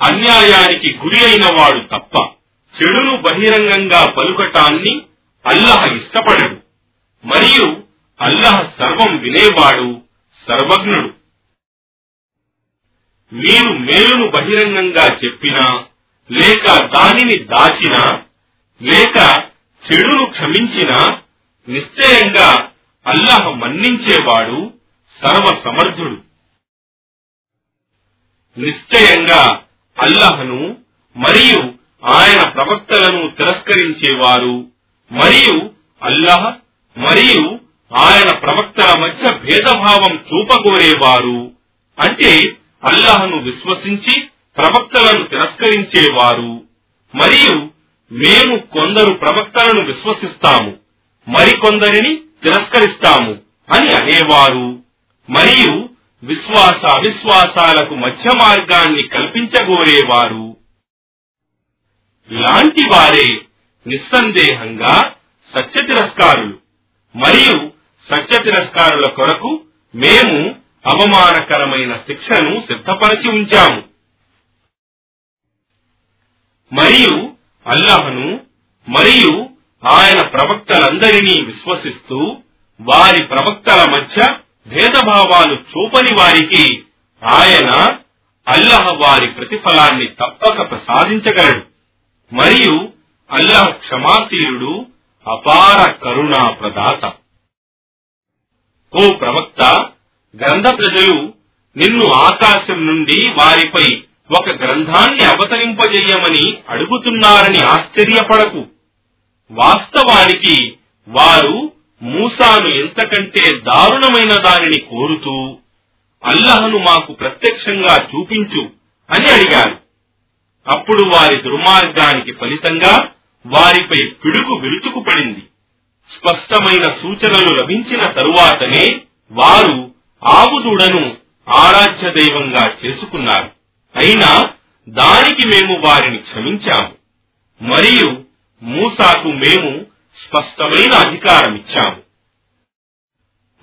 అన్యాయానికి గురి అయిన వాడు తప్ప చెడును బహిరంగంగా పలుకటాన్ని అల్లహ ఇష్టపడడు. మరియు అల్లహ సర్వం వినేవాడు సర్వజ్ఞుడు. మీరు మేలును బహిరంగంగా చెప్పినా లేక దానిని దాచినా లేక చెడును క్షమించినా నిశ్చయంగా అల్లహ మన్నించేవాడు సర్వ సమర్థుడు నిశ్చయంగా అల్లహను మరియు ఆయన ప్రవక్తలను తిరస్కరించేవారు. మరియు అల్లహ మరియు ఆయన ప్రవక్తల మధ్య భేదభావం చూపగోరేవారు అంటే అల్లహను విశ్వసించి ప్రవక్తలను తిరస్కరించేవారు. మరియు మేము కొందరు ప్రవక్తలను విశ్వసిస్తాము మరికొందరిని తిరస్కరిస్తాము అని అనేవారు. మరియు విశ్వాస అవిశ్వాసాలకు మధ్య మార్గాన్ని కల్పించగోరేవారు ఇలాంటి వారే నిస్సందేహంగా సత్య తిరస్కారులు మరియు సత్య తిరస్కారుల కొరకు మేము అవమానకరమైన శిక్షను సిద్ధపరచి ఉంచాము. మరియు అల్లహను మరియు ఆయన ప్రవక్తలందరినీ విశ్వసిస్తూ వారి ప్రవక్తల మధ్య భేదభావాలు చూపని వారికి ఆయన అల్లహ వారి ప్రతిఫలాన్ని తప్పక ప్రసాదించగలడు. మరియు అల్లహ క్షమాశీలుడు అపార కరుణా ప్రదాత ఓ ప్రవక్త గ్రంథ ప్రజలు నిన్ను ఆకాశం నుండి వారిపై ఒక గ్రంథాన్ని అవతరింపజేయమని అడుగుతున్నారని ఆశ్చర్యపడకు. వాస్తవానికి వారు మూసాను ఎంతకంటే దారుణమైన దానిని కోరుతూ అల్లహను మాకు ప్రత్యక్షంగా చూపించు అని అడిగారు అప్పుడు వారి దుర్మార్గానికి ఫలితంగా వారిపై పిడుగు విరుచుకుపడింది స్పష్టమైన సూచనలు లభించిన తరువాతనే వారు ఆవుదూడను ఆరాధ్య దైవంగా చేసుకున్నారు. అయినా దానికి మేము వారిని క్షమించాము. మరియు మూసాకు మేము స్పష్టమైన అధికారం ఇచ్చాము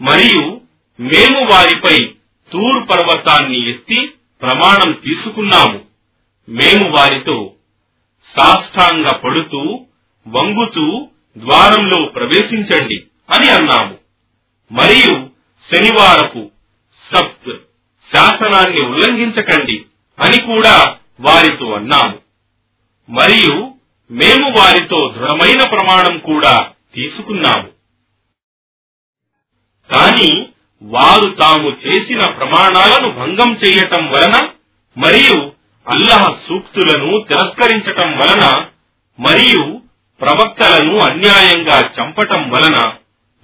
మరియు మేము వారిపై తూర్ పర్వతాన్ని ఎత్తి ప్రమాణం తీసుకున్నాము. మేము వారితో సాష్టాంగ పడుతూ వంగుతూ ద్వారంలో ప్రవేశించండి అని అన్నాము. మరియు శనివారపు సప్త్ శాసనాన్ని ఉల్లంఘించకండి అని కూడా వారితో అన్నాము. మరియు మేము వారితో దృఢమైన ప్రమాణం కూడా తీసుకున్నాము. కాని వారు తాము చేసిన ప్రమాణాలను భంగం చేయటం వలన మరియు అల్లహ సూక్తులను తిరస్కరించటం వలన మరియు ప్రవక్తలను అన్యాయంగా చంపటం వలన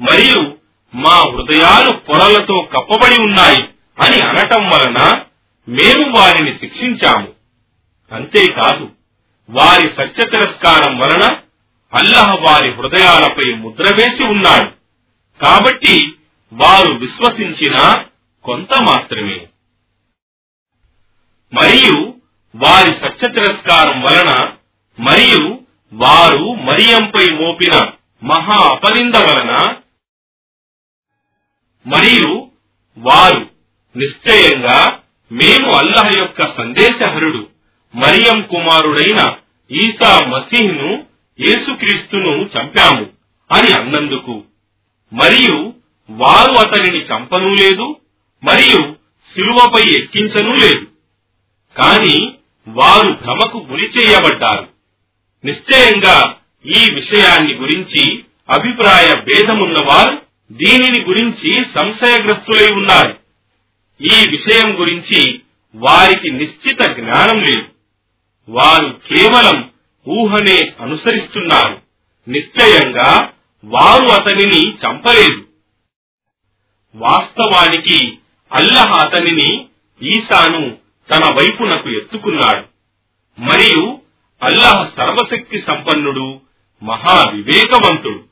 మరియు మా హృదయాలు పొరలతో కప్పబడి ఉన్నాయి అని అనటం వలన మేము వారిని శిక్షించాము. అంతేకాదు వారి సత్య తిరస్కారం వలన అల్లహ వారి హృదయాలపై ముద్ర వేసి ఉన్నాడు. కాబట్టి వారు విశ్వసించిన కొంత మాత్రమే. మరియు వారి సత్య తిరస్కారం వలన మరియు వారు మరియంపై మోపిన మహా అపనింద వలన మరియు వారు నిశ్చయంగా మేము అల్లహ యొక్క సందేశహరుడు మరియం కుమారుడైన ఈసా మసీహ్ను యేసుక్రీస్తును చంపాము అని అన్నందుకు. మరియు వారు అతనిని చంపనూ లేదు మరియు శిలువపై ఎక్కించనూ లేదు. కాని వారు భ్రమకు గురి చేయబడ్డారు. నిశ్చయంగా ఈ విషయాన్ని గురించి అభిప్రాయ భేదమున్నవారు దీనిని గురించి సంశయగ్రస్తులై ఉన్నారు. ఈ విషయం గురించి వారికి నిశ్చిత జ్ఞానం లేదు. వారు కేవలం ఊహనే అనుసరిస్తున్నారు. నిశ్చయంగా వారు అతనిని చంపలేదు. వాస్తవానికి అల్లహ అతనిని ఈసాను తన వైపునకు ఎత్తుకున్నాడు. మరియు అల్లహ సర్వశక్తి సంపన్నుడు మహా వివేకవంతుడు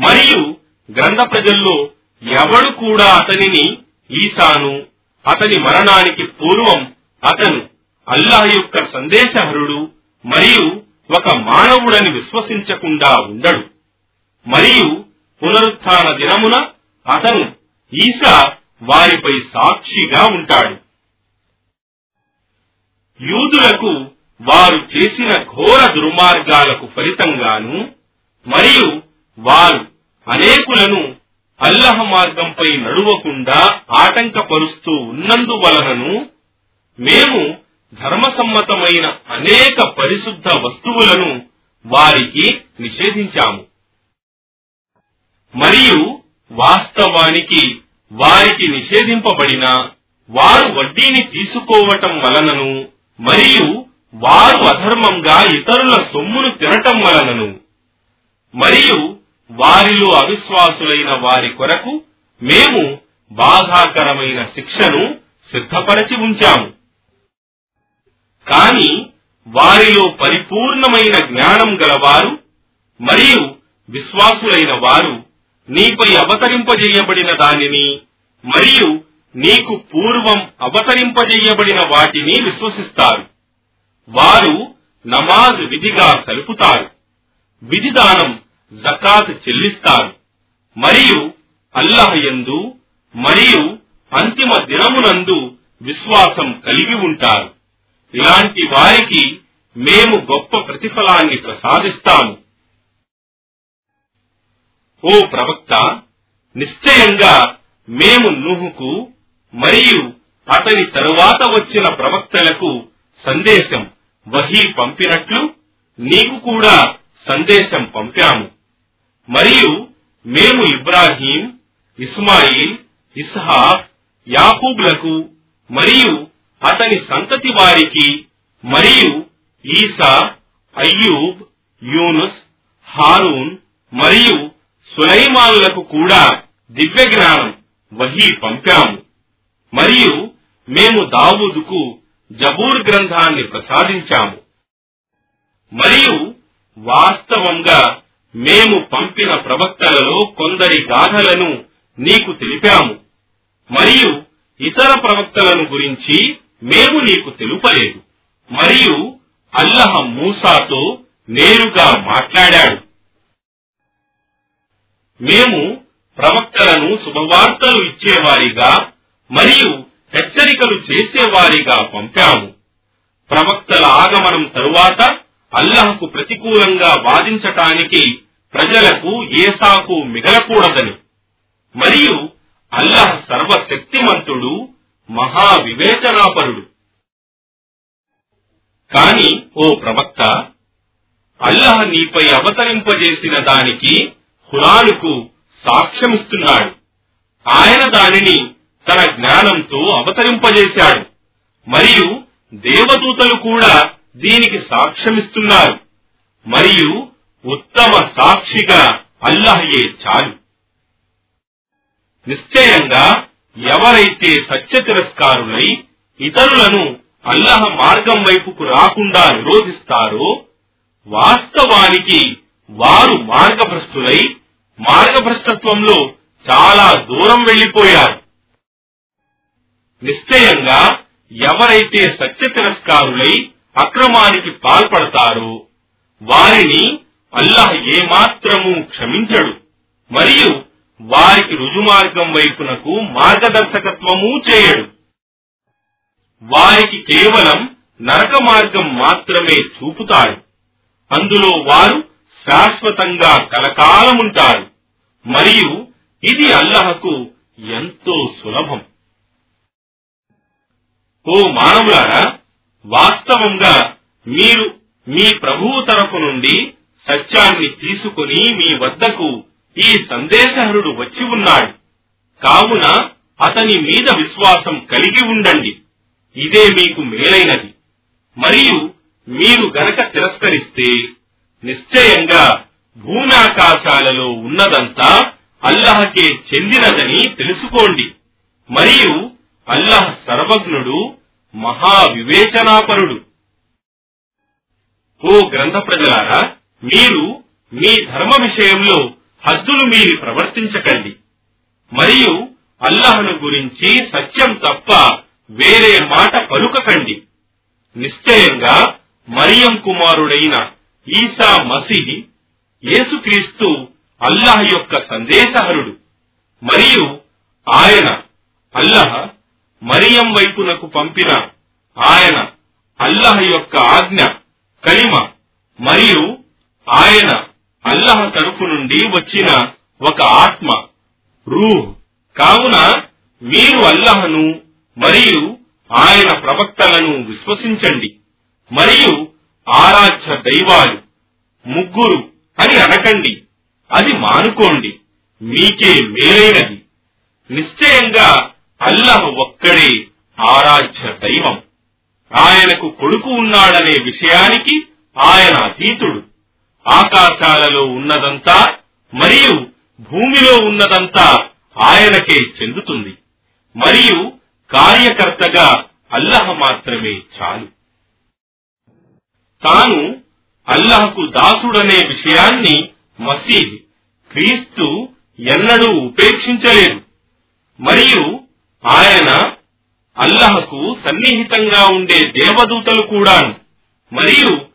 మరియు గ్రంథ ప్రజల్లో ఎవడు కూడా అతనిని ఈసాను అతని మరణానికి పూర్వం అతను అల్లాహ్ యొక్క సందేశహరుడు మరియు ఒక మానవుడని విశ్వసించకుండా ఉండడు. మరియు పునరుత్న దినమున అతను ఈసా వారిపై సాక్షిగా ఉంటాడు. యూదులకు వారు చేసిన ఘోర దుర్మార్గాలకు ఫలితంగాను మరియు వారు అనేకులను అల్లహ మార్గంపై నడువకుండా ఆటంకపరుస్తూ ఉన్నందువలనను మేము ధర్మసమ్మతమైన అనేక పరిశుద్ధ వస్తువులను వారికి నిషేధించాము. మరియు వాస్తవానికి వారికి నిషేధింపబడిన వారు వడ్డీని తీసుకోవటం వలనను మరియు వారు అధర్మంగా ఇతరుల సొమ్మును తినటం వలనను. మరియు వారిలో అవిశ్వాసులైన వారి కొరకు మేము బాధాకరమైన శిక్షను సిద్ధపరచి ఉంచాము. కాని వారిలో పరిపూర్ణమైన జ్ఞానం గలవారు మరియు విశ్వాసులైన వారు నీపై అవతరింపజేయబడిన దానిని మరియు నీకు పూర్వం అవతరింపజేయబడిన వాటిని విశ్వసిస్తారు. వారు నమాజ్ విధిగా కలుపుతారు విధిదానం జకాత్ చెల్లిస్తారు. మరియు అల్లహ యందు మరియు అంతిమ దినమునందు విశ్వాసం కలిగి ఉంటారు. ఇలాంటి వారికి మేము గొప్ప ప్రతిఫలాన్ని ప్రసాదిస్తాము. ఓ ప్రవక్త నిశ్చయంగా మేము నుహుకు మరియు అతని తరువాత వచ్చిన ప్రవక్తలకు సందేశం వహీ పంపినట్లు నీకు కూడా సందేశం పంపాము. మరియు మేము ఇబ్రాహీం ఇస్మాయిల్ ఇస్హాఫ్ యాకూబ్లకు మరియు అతని సంతతి వారికి మరియు ఈసా అయ్యూబ్ యూనుస్ హారూన్ మరియు సులైమానులకు కూడా దివ్య జ్ఞానం వహీ పంపాము. మరియు మేము దావూదుకు జబూర్ గ్రంథాన్ని ప్రసాదించాము. మరియు వాస్తవంగా మేము పంపిన ప్రవక్తలలో కొందరి గాథలను నీకు తెలిపాము. మరియు ఇతర ప్రవక్తలను గురించి మేము నీకు తెలుపలేదు. మరియు అల్లహ మూసాతో నేరుగా మాట్లాడాడు. మేము ప్రవక్తలను శుభవార్తలు ఇచ్చేవారిగా మరియు హెచ్చరికలు చేసేవారిగా పంపాము. ప్రవక్తల ఆగమనం తరువాత అల్లహకు ప్రతికూలంగా వాదించటానికి ప్రజలకు ఏసాకు మిగలకూడదని. మరియు అల్లహ సర్వశక్తిమంతుడు మహా వివేచనాపరుడు కాని ఓ ప్రవక్త అల్లహ నీపై అవతరింపజేసిన దానికి హురానుకు సాక్ష్యమిస్తున్నాడు. ఆయన దానిని తన జ్ఞానంతో అవతరింపజేశాడు. మరియు దేవదూతలు కూడా దీనికి సాక్ష్యమిస్తున్నారు. మరియు ఉత్తమ సాక్షిగా అల్లహయే చాలు. నిశ్చయంగా ఎవరైతే సత్య తిరస్కారులై ఇతరులను అల్లహ మార్గం వైపుకు రాకుండా నిరోధిస్తారో వాస్తవానికి వారు మార్గభ్రష్టులై మార్గభ్రష్టత్వంలో చాలా దూరం వెళ్ళిపోయారు నిశ్చయంగా ఎవరైతే సత్య తిరస్కారులై అక్రమానికి పాల్పడతారో వారిని అల్లాహ్ ఏమాత్రము క్షమించడు. మరియు వారికి రుజుమార్గం వైపునకు మార్గదర్శకత్వము చేయడు. వారికి కేవలం నరక మార్గం మాత్రమే చూపుతాడు. అందులో వారు శాశ్వతంగా కలకాలముంటారు. మరియు ఇది అల్లహకు ఎంతో సులభం. ఓ మానవులారా వాస్తవంగా మీరు మీ ప్రభువు తరపు నుండి సత్యాన్ని తీసుకుని మీ వద్దకు ఈ సందేశహరుడు వచ్చి ఉన్నాడు. కావున అతని మీద విశ్వాసం కలిగి ఉండండి. ఇదే మీకు మేలైనది. మరియు మీరు గనక తిరస్కరిస్తే నిశ్చయంగా భూమాకాశాలలో ఉన్నదంతా అల్లహకే చెందినదని తెలుసుకోండి. మరియు అల్లహ సర్వజ్ఞుడు మహా వివేచనాపరుడు ఓ గ్రంథ ప్రజలారా మీరు మీ ధర్మ విషయంలో హద్దులు మీరి ప్రవర్తించకండి. మరియు అల్లహను గురించి సత్యం తప్ప వేరే మాట పలుకకండి. నిశ్చయంగా మరియం కుమారుడైన ఈసా మసీహి యేసుక్రీస్తు అల్లాహ్ యొక్క సందేశహరుడు. మరియు ఆయన అల్లహ మరియం వైపునకు పంపిన ఆయన అల్లహ యొక్క ఆజ్ఞ కలిమ మరియు ఆయన అల్లహ తరఫు నుండి వచ్చిన ఒక ఆత్మ రూహ్. కావున మీరు అల్లహను మరియు ఆయన ప్రవక్తలను విశ్వసించండి. మరియు ఆరాధ్య దైవాలు ముగ్గురు అని అనకండి. అది మానుకోండి. మీకే మేలైనది. నిశ్చయంగా అల్లహ ఒక్కడే ఆరాధ్య దైవం. ఆయనకు కొడుకు ఉన్నాడనే విషయానికి ఆయన అతీతుడు. ఆకాశాలలో ఉన్నదంతా మరియు భూమిలో ఉన్నదంతా ఆయనకే చెందుతుంది. మరియు కార్యకర్తగా అల్లహ మాత్రమే చాలు. తాను అల్లహకు దాసుడనే విషయాన్ని మసీద్ క్రీస్తు ఎన్నడూ ఉపేక్షించలేదు. మరియు ఆయన అల్లహకు సన్నిహితంగా ఉండే దేవదూతలు కూడాను. మరియు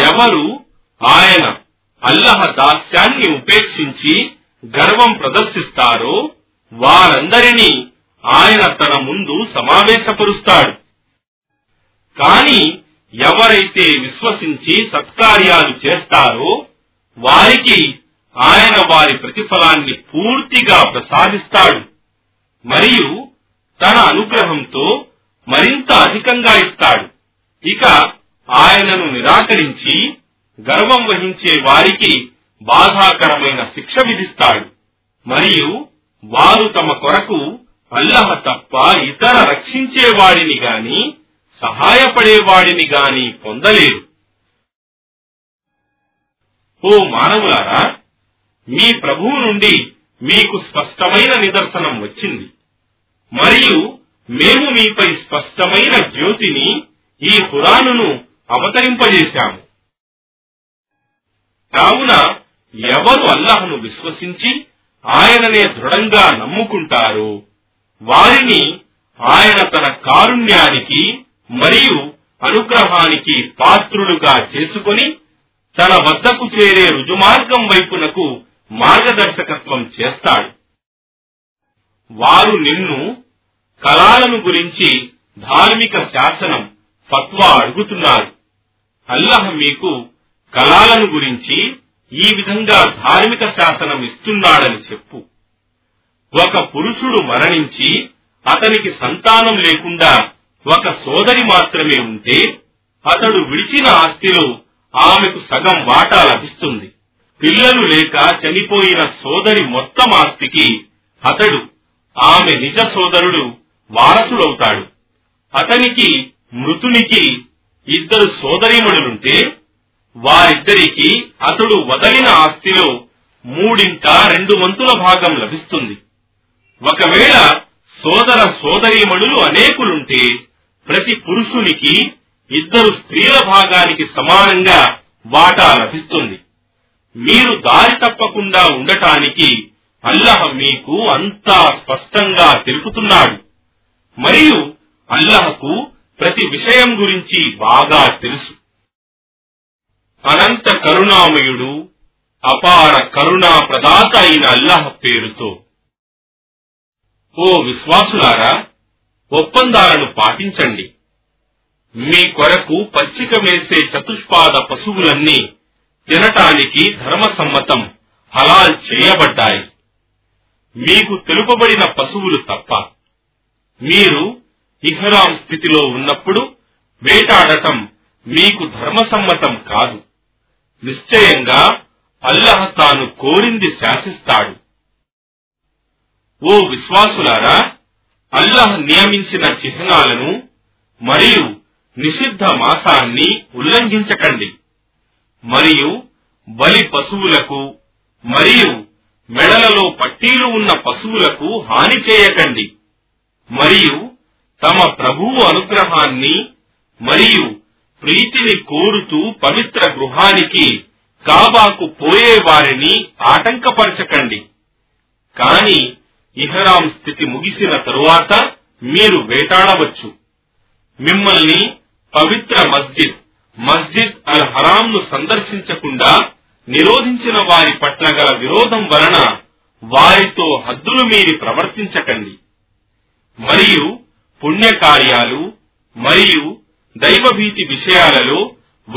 ఎవరు ఆయన అల్లహ దాస్యాన్ని ఉపేక్షించి గర్వం ప్రదర్శిస్తారో వారందరినీ ఆయన తన ముందు సమావేశపరుస్తాడు. కాని ఎవరైతే విశ్వసించి సత్కార్యాలు చేస్తారో వారికి ఆయన వారి ప్రతిఫలాన్ని పూర్తిగా ప్రసాదిస్తాడు. మరియు తన అనుగ్రహంతో మరింత అధికంగా ఇస్తాడు. ఇక ఆయనను నిరాకరించి గర్వం వహించే వారికి బాధాకరమైన శిక్ష విధిస్తాడు. మరియు వారు తమ కొరకు అల్లహ తప్ప ఇతర రక్షించేవాడిని గాని సహాయపడేవాడిని గాని పొందలేరు. ఓ మానవులారా మీ ప్రభువు నుండి మీకు స్పష్టమైన నిదర్శనం వచ్చింది. మరియు మేము మీపై స్పష్టమైన జ్యోతిని ఈ హురానును అవతరింపజేశాము. కావున ఎవరు అల్లహను విశ్వసించి ఆయననే దృఢంగా నమ్ముకుంటారు? వారిని ఆయన తన కారుణ్యానికి మరియు అనుగ్రహానికి పాత్రులుగా చేసుకొని తన వద్దకు చేరే రుజుమార్గం వైపునకు మార్గదర్శకత్వం చేస్తాడు. వారు నిన్ను కళాలను గురించి ధార్మిక శాసనం ఫత్వా అడుగుతున్నారు. అల్లహ మీకు కళాలను గురించి ఈ విధంగా ధార్మిక శాసనం ఇస్తున్నాడని చెప్పు. ఒక పురుషుడు మరణించి అతనికి సంతానం లేకుండా ఒక సోదరి మాత్రమే ఉంటే అతడు విడిచిన ఆస్తిలో ఆమెకు సగం వాటా లభిస్తుంది. పిల్లలు లేక చనిపోయిన సోదరి మొత్తం ఆస్తికి అతడు ఆమె నిజ సోదరుడు వారసుడవుతాడు. అతనికి మృతునికి ఇద్దరు సోదరీమణులుంటే వారిద్దరికీ అతడు వదలిన ఆస్తిలో మూడింట రెండు వంతుల భాగం లభిస్తుంది. ఒకవేళ సోదర సోదరీమణులు అనేకులుంటే ప్రతి పురుషునికి ఇద్దరు స్త్రీల భాగానికి సమానంగా వాటా లభిస్తుంది. మీరు దారి తప్పకుండా ఉండటానికి అల్లహ మీకు అంతా స్పష్టంగా తెలుపుతున్నాడు. మరియు అల్లహకు ప్రతి విషయం గురించి బాగా తెలుసు. అనంత కరుణామయుడు అపార కరుణా ప్రదాత అయిన అల్లాహ్ పేరుతో. ఓ విశ్వాసులారా ఒప్పందాలను పాటించండి. మీ కొరకు పచ్చిక వేసే చతుష్పాద పశువులన్నీ తినటానికి ధర్మసమ్మతం హలాల్ చేయబడ్డాయి. మీకు తెలుపబడిన పశువులు తప్ప మీరు ఇహరాం స్థితిలో ఉన్నప్పుడు వేటాడటం మీకు ధర్మసమ్మతం కాదు. నిశ్చయంగా అల్లహ తాను కోరింది శాసిస్తాడు. ఓ విశ్వాసులారా అల్లహ నియమించిన చిహ్నాలను మరియు నిషిద్ధ మాసాన్ని ఉల్లంఘించకండి. మరియు బలి పశువులకు మరియు మెడలలో పట్టీలు ఉన్న పశువులకు హాని చేయకండి. మరియు తమ ప్రభువు అనుగ్రహాన్ని మరియు ప్రీతిని కోరుతూ పవిత్ర గృహానికి కాబాకు పోయే వారిని ఆటంకపరచకండి. కాని ఇహరాం స్థితి ముగిసిన తరువాత మీరు వేటాడవచ్చు. మిమ్మల్ని పవిత్ర మస్జిద్ మస్జిద్ అల్ హరాంను సందర్శించకుండా నిరోధించిన వారి పట్ల గల విరోధం వలన వారితో హద్దులు మీరి ప్రవర్తించకండి. మరియు పుణ్యకార్యాలు మరియు దైవభీతి విషయాలలో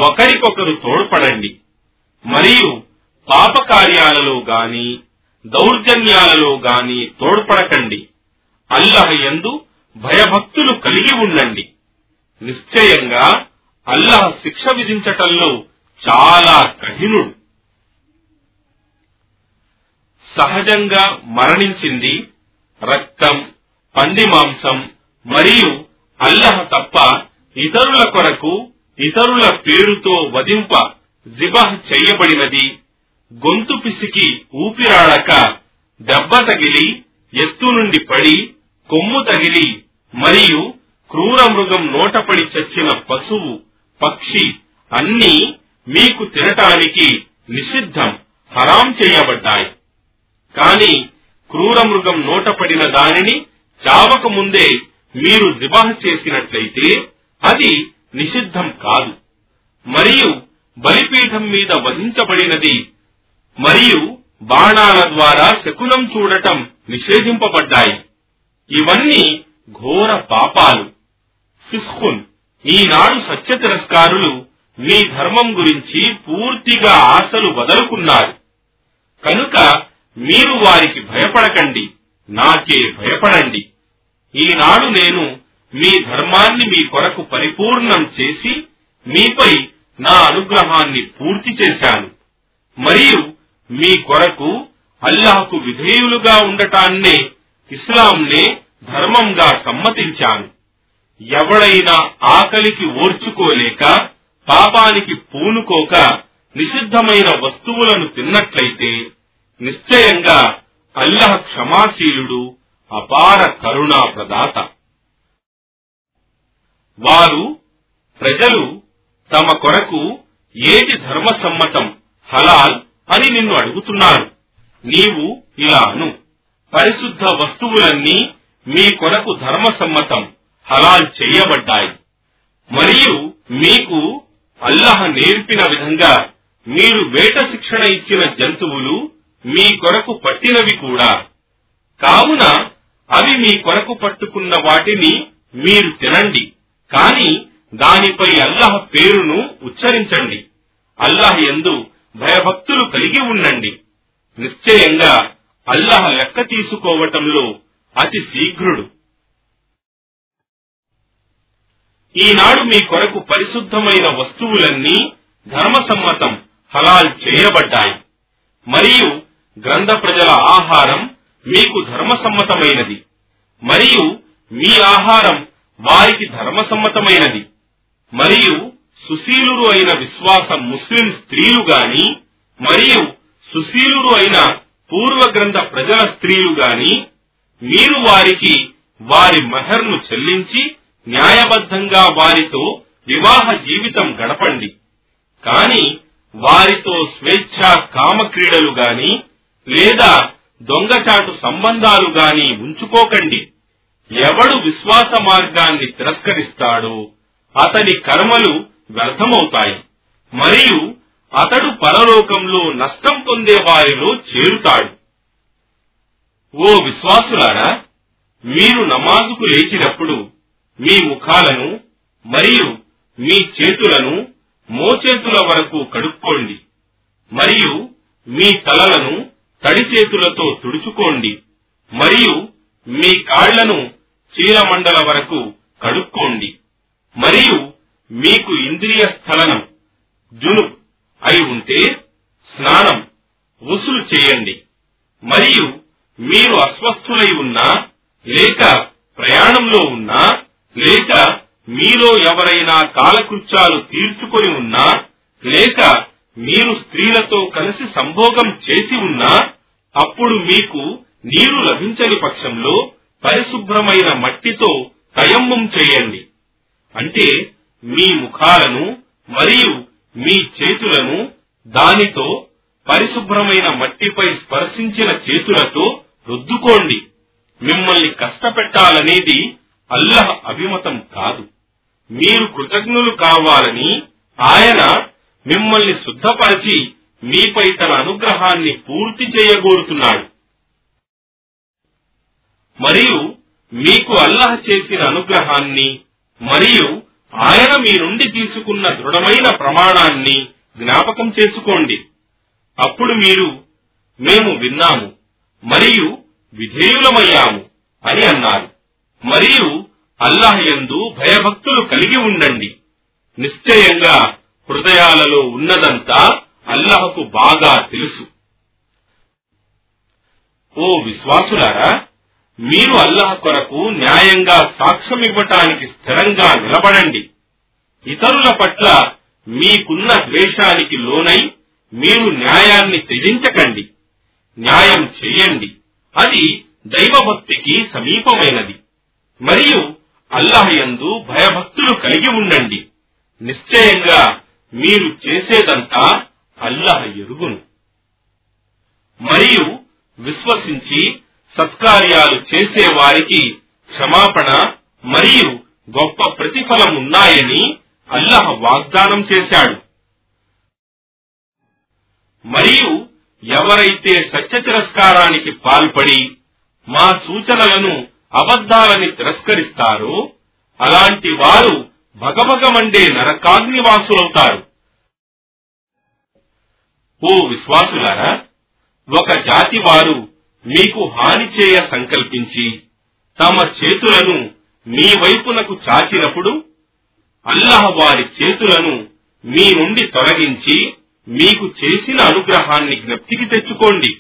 ఒకరికొకరు తోడ్పడండి. మరియు పాపకార్యాలలో గాని దౌర్జన్యాలలో గాని తోడ్పడకండి. అల్లహ యందు భయభక్తులు కలిగి ఉండండి. నిశ్చయంగా అల్లహ శిక్ష విధించటంలో చాలా కఠినుడు. సహజంగా మరణించింది రక్తం పంది మాంసం మరియు అల్లహ తప్ప ఇతరుల కొరకు ఇతరుల పేరుతో వధింప జిబహ్ చెయ్యబడినది గొంతు పిసికి ఊపిరాడక దెబ్బ తగిలి ఎత్తు నుండి పడి కొమ్ము తగిలి మరియు క్రూర మృగం నోటపడి చచ్చిన పశువు పక్షి అన్నీ మీకు తినటానికి నిషిద్ధం హరాం చేయబడ్డాయి. కాని క్రూర మృగం నోటపడిన దానిని చావక ముందే మీరు జిబాహ చేసినట్లయితే అది నిషిద్ధం కాదు. మరియు బలిపీఠం మీద వధించబడినది మరియు బాణాల ద్వారా శకునం చూడటం నిషేధింపబడ్డాయి. ఇవన్నీ ఘోర పాపాలు. ఫిస్కున్ ఈనాడు సత్య తిరస్కారులు మీ ధర్మం గురించి పూర్తిగా ఆశలు వదలుకున్నారు. కనుక మీరు వారికి భయపడకండి నాకే భయపడండి. ఈనాడు నేను మీ ధర్మాన్ని మీ కొరకు పరిపూర్ణం చేసి మీపై నా అనుగ్రహాన్ని పూర్తి చేశాను. మరియు మీ కొరకు అల్లాహకు విధేయులుగా ఉండటాన్నే ఇస్లాంనే ధర్మంగా సమ్మతించాను. ఎవడైనా ఆకలికి ఓర్చుకోలేక పాపానికి పూనుకోక నిషిద్ధమైన వస్తువులను తిన్నట్లయితే నిశ్చయంగా అల్లహ క్షమాశీలుడు అపార కరుణా ప్రదాత వారు ప్రజలు తమ కొరకు ఏది ధర్మసమ్మతం హలాల్ అని నిన్ను అడుగుతున్నారు. నీవు ఇలాను పరిశుద్ధ వస్తువులన్నీ మీ కొరకు ధర్మసమ్మతం హలాల్ చేయబడ్డాయి. మరియు మీకు అల్లహ నేర్పిన విధంగా మీరు వేట శిక్షణ ఇచ్చిన జంతువులు మీ కొరకు పట్టినవి కూడా. కావున అవి మీ కొరకు పట్టుకున్న వాటిని మీరు తినండి. కాని దానిపై అల్లాహ్ పేరును ఉచ్చరించండి. అల్లాహ్ ఎందు భయభక్తులు కలిగి ఉండండి. నిశ్చయంగా అల్లాహ్ లెక్క తీసుకోవటంలో అతి శీఘ్రుడు. ఈనాడు మీ కొరకు పరిశుద్ధమైన వస్తువులన్నీ ధర్మసమ్మతం హలాల్ చేయబడ్డాయి. మరియు గ్రంథ ప్రజల ఆహారం మీకు ధర్మసమ్మతమైనది. మరియు మీ ఆహారం వారికి ధర్మసమ్మతమైనది. మరియు సుశీలురు అయిన విశ్వాస ముస్లిం స్త్రీలు గాని మరియు సుశీలురు అయిన పూర్వ గ్రంథ ప్రజల స్త్రీలు గాని మీరు వారికి వారి మహర్ను చెల్లించి న్యాయబద్ధంగా వారితో వివాహ జీవితం గడపండి. కాని వారితో స్వేచ్ఛ కామక్రీడలు గాని లేదా దొంగచాటు సంబంధాలు గాని ఉంచుకోకండి. ఎవడు విశ్వాస మార్గాన్ని తిరస్కరిస్తాడో అతని కర్మలు వ్యర్థమవుతాయి. మరియు అతడు పరలోకంలో నష్టం పొందే వారిలో చేరుతాడు. ఓ విశ్వాసులారా మీరు నమాజుకు లేచినప్పుడు మీ ముఖాలను మరియు మీ చేతులను మోచేతుల వరకు కడుక్కోండి. మరియు మీ తలలను తడి చేతులతో తుడుచుకోండి. మరియు మీ కాళ్ళను చీలమండల వరకు కడుక్కోండి. మరియు మీకు ఇంద్రియ స్థలనం జునుబ్ అయి ఉంటే స్నానం ఉసులు చేయండి. మరియు మీరు అస్వస్థులై ఉన్నా లేక ప్రయాణంలో ఉన్నా లేక మీలో ఎవరైనా కాలకృత్యాలు తీర్చుకొని ఉన్నా లేక మీరు స్త్రీలతో కలిసి సంభోగం చేసి ఉన్నా అప్పుడు మీకు నీరు లభించని పక్షంలో పరిశుభ్రమైన మట్టితో తయమ్మం చేయండి. అంటే మీ ముఖాలను మరియు మీ చేతులను దానితో పరిశుభ్రమైన మట్టిపై స్పర్శించిన చేతులతో రుద్దుకోండి. మిమ్మల్ని కష్టపెట్టాలనేది అల్లహ అభిమతం కాదు. మీరు కృతజ్ఞులు కావాలని ఆయన మిమ్మల్ని శుద్ధపరిచి మీపై తన అనుగ్రహాన్ని పూర్తి చేయగోరుతున్నాడు. మరియు మీకు అల్లహ చేసిన అనుగ్రహాన్ని మరియు ఆయన మీ నుండి తీసుకున్న దృఢమైన ప్రమాణాన్ని జ్ఞాపకం చేసుకోండి. అప్పుడు మీరు మేము విన్నాము మరియు విధేయులమయ్యాము అని అన్నారు. మరియు అల్లాహ్ యందు భయభక్తులు కలిగి ఉండండి. నిశ్చయంగా హృదయాలలో ఉన్నదంతా అల్లాహకు బాగా తెలుసు. ఓ విశ్వాసులారా మీరు అల్లాహ్ కొరకు న్యాయంగా సాక్ష్యం ఇవ్వటానికి స్థిరంగా నిలబడండి. ఇతరుల పట్ల మీకున్న ద్వేషానికి లోనై మీరు న్యాయాన్ని త్యజించకండి. న్యాయం చెయ్యండి అది దైవభక్తికి సమీపమైనది. మరియు అల్లాహ్ యందు భయభక్తులు కలిగి ఉండండి. నిశ్చయంగా మీరు చేసేదంతా అల్లాహ్ ఎరుగును. మరియు విశ్వసించి సత్కార్యాలు చేసే వారికి క్షమాపణ మరియు గొప్ప ప్రతిఫలం ఉన్నాయని అల్లాహ్ వాగ్దానం చేశాడు. మరియు ఎవరైతే సత్య తిరస్కారానికి పాల్పడి మా సూచనలను అబద్ధాలని తిరస్కరిస్తారో అలాంటి వారు భగభగమండే నరకాగ్నివాసులవుతారు. ఓ విశ్వాసులారా ఒక జాతి వారు మీకు హాని చేయ సంకల్పించి తమ చేతులను మీ వైపునకు చాచినప్పుడు అల్లాహ్ వారి చేతులను మీ నుండి తొలగించి మీకు చేసిన అనుగ్రహాన్ని జ్ఞప్తికి తెచ్చుకోండి.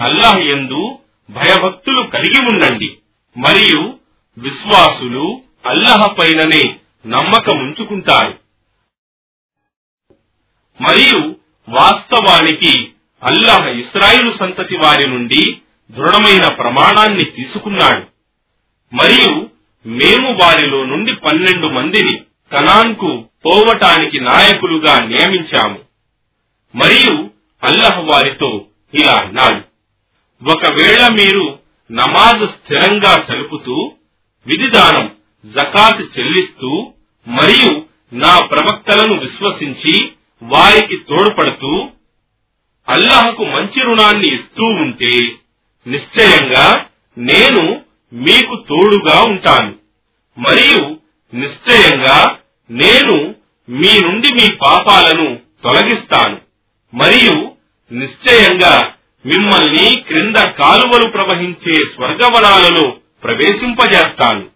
అల్లాహ్ యందు భయభక్తులు కలిగి ఉండండి. మరియు విశ్వాసులు అల్లాహ్ పైననే నమ్మకముంచుకుంటారు. మరియు వాస్తవానికి అల్లాహ్ ఇస్రాయిలు సంతతి వారి నుండి దృఢమైన ప్రమాణాన్ని తీసుకున్నాడు. మరియు మేము వారిలో నుండి పన్నెండు మందిని కనాన్కు పోవటానికి నాయకులుగా నియమించాము. మరియు అల్లహ్ వారితో ఇలా అన్నాడు ఒకవేళ మీరు నమాజ్ స్థిరంగా జరుపుతూ విధిదానం జకాత్ చెల్లిస్తూ మరియు నా ప్రవక్తలను విశ్వసించి వారికి తోడ్పడుతూ అల్లాహకు మంచి రుణాన్ని ఇస్తూ ఉంటే నిశ్చయంగా నేను మీకు తోడుగా ఉంటాను. మరియు నిశ్చయంగా నేను మీ నుండి మీ పాపాలను తొలగిస్తాను. మరియు నిశ్చయంగా మిమ్మల్ని క్రింద కాలువలు ప్రవహించే స్వర్గవనాలలో ప్రవేశింపజేస్తాను.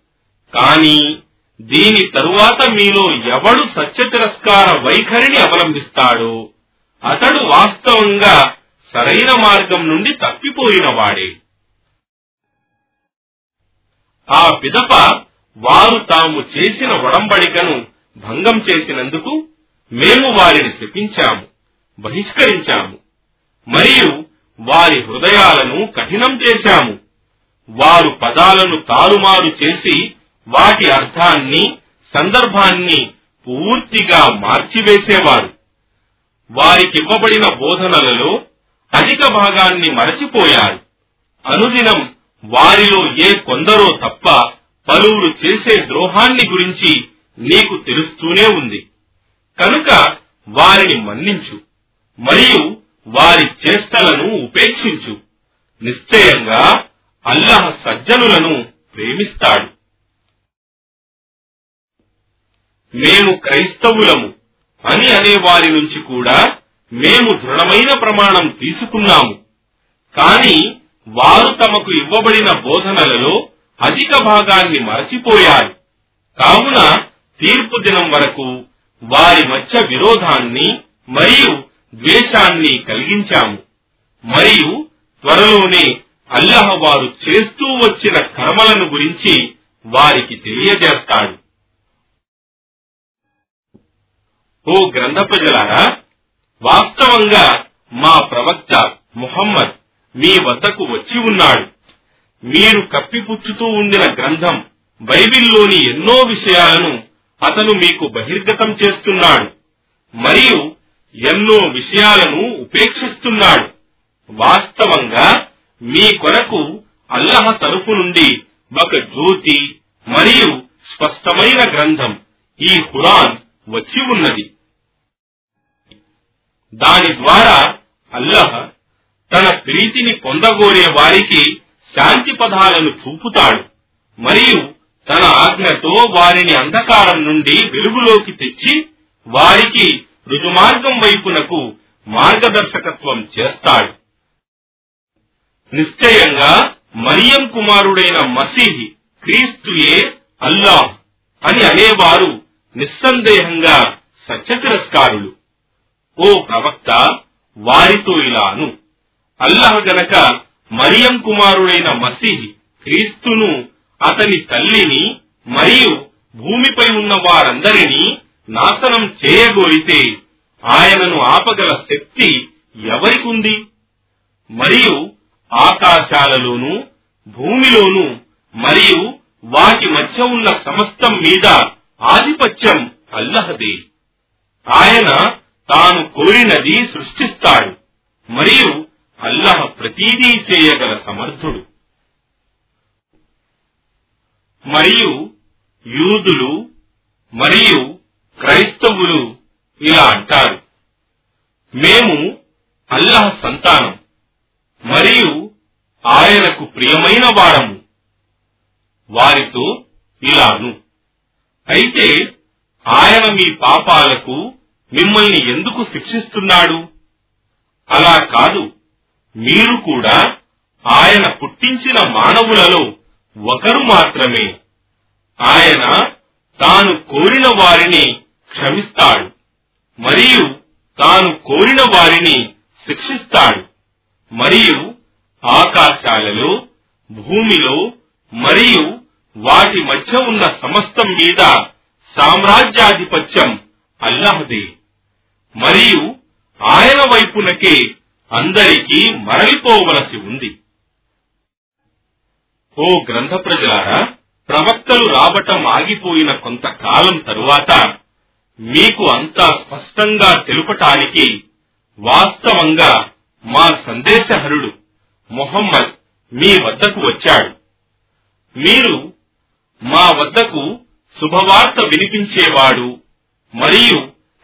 కాని దీని తరువాత మీలో ఎవడు సత్య తిరస్కార వైఖరిని అవలంబిస్తాడో అతడు వాస్తవంగా సరైన మార్గం నుండి తప్పిపోయినవాడే ఆ పిదప వారు తాము చేసిన ఒడంబడికను భంగం చేసినందుకు మేము వారిని శపించాము బహిష్కరించాము మరియు వారి హృదయాలను కఠినం చేశాము. వారు పదాలను తారుమారు చేసి వాటి అర్థాన్ని సందర్భాన్ని పూర్తిగా మార్చివేసేవారు. వారికివ్వబడిన బోధనలలో అధిక భాగాన్ని మరచిపోయారు. అనుదినం వారిలో ఏ కొందరో తప్ప పలువురు చేసే ద్రోహాన్ని గురించి నీకు తెలుస్తూనే ఉంది. కనుక వారిని మన్నించు మరియు వారి చేష్టలను ఉపేక్షించు. నిశ్చయంగా అల్లహ సజ్జనులను ప్రేమిస్తాడు. మేము క్రైస్తవులము. అని అనే వారి నుంచి కూడా మేము దృఢమైన ప్రమాణం తీసుకున్నాము. కాని వారు తమకు ఇవ్వబడిన బోధనలలో అధిక భాగాన్ని మరచిపోయారు. కావున తీర్పు దినం వరకు వారి మధ్య విరోధాన్ని మరియు ద్వేషాన్ని కలిగించాము. మరియు త్వరలోనే అల్లహ వారు చేస్తూ వచ్చిన కర్మలను గురించి వారికి తెలియజేస్తాడు. ఓ గ్రంథ ప్రజలారా వాస్తవంగా మా ప్రవక్త ముహమ్మద్ మీ వద్దకు వచ్చి ఉన్నాడు. మీరు కప్పిపుచ్చుతూ ఉండిన గ్రంథం బైబిల్లోని ఎన్నో విషయాలను అతను మీకు బహిర్గతం చేస్తున్నాడు. మరియు ఎన్నో విషయాలను ఉపేక్షిస్తున్నాడు. వాస్తవంగా మీ కొరకు అల్లహ తరపు నుండి ఒక జ్యోతి మరియు స్పష్టమైన గ్రంథం ఈ హురాన్ వచ్చి ఉన్నది. దాని ద్వారా అల్లహ తన ప్రీతిని పొందగోరే వారికి శాంతి పదాలను చూపుతాడు. మరియు తన ఆజ్ఞతో వారిని అంధకారం నుండి వెలుగులోకి తెచ్చి వారికి రుజుమార్గం వైపునకు మార్గదర్శకత్వం చేస్తాడు. నిశ్చయంగా మరియం కుమారుడైన మసీహి క్రీస్తుయే అల్లాహ్ అని అనేవారు నిస్సందేహంగా సత్యతిరస్కారులు. ఓ ప్రవక్త వారితో ఇలాను. అల్లాహ్ గనక మరియం కుమారుడైన మసీహ్ క్రీస్తును అతని తల్లిని మరియు భూమిపై ఉన్న వారందరినీ నాశనం చేయగోరితే ఆయనను ఆపగల శక్తి ఎవరికుంది? మరియు ఆకాశాలలోను భూమిలోను మరియు వాటి మధ్య ఉన్న సమస్తం మీద ఆధిపత్యం అల్లహదే. ఆయన తాను కోరినది సృష్టిస్తాడు. మరియు అల్లహ ప్రతీదీ చేయగల సమర్థుడు. మరియు యూదులు మరియు క్రైస్తవులు ఇలా అంటారు. మేము అల్లహ సంతానం మరియు ఆయనకు ప్రియమైన వారము. వారితో ఇలాను. అయితే ఆయన మీ పాపాలకు మిమ్మల్ని ఎందుకు శిక్షిస్తున్నాడు? అలా కాదు. మీరు కూడా ఆయన పుట్టించిన మానవులలో ఒకరు మాత్రమే. ఆయన తాను కోరిన వారిని క్షమిస్తాడు. మరియు తాను కోరిన వారిని శిక్షిస్తాడు. మరియు ఆకాశాలలో భూమిలో మరియు వాటి మధ్య ఉన్న సమస్తం మీద సామ్రాజ్యాధిపత్యం అల్లాహదే. మరియు ఆయన వైపునకే అందరికీ మరలిపోవలసి ఉంది. ఓ గ్రంథ ప్రజలారా ప్రవక్తలు రావటం ఆగిపోయిన కొంతకాలం తరువాత మీకు అంతా స్పష్టంగా తెలుపటానికి వాస్తవంగా మా సందేశహరుడు మొహమ్మద్ మీ వద్దకు వచ్చాడు. మీరు మా వద్దకు శుభవార్త వినిపించేవాడు మరియు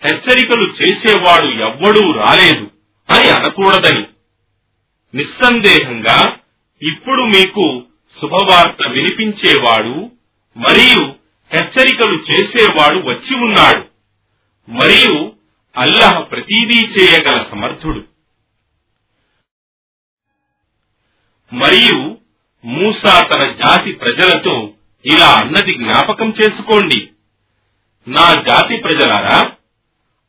హెచ్చరికలు చేసేవాడు ఎవ్వడూ రాలేదు అని అనకూడదని. నిస్సందేహంగా ఇప్పుడు మీకు శుభవార్త వినిపించేవాడు మరియు హెచ్చరికలు చేసేవాడు వచ్చి ఉన్నాడు మరియు అల్లహ ప్రతీదీ చేయగల సమర్థుడు. మరియు మూసా తన జాతి ప్రజలతో ఇలా అన్నది జ్ఞాపకం చేసుకోండి. నా జాతి ప్రజలారా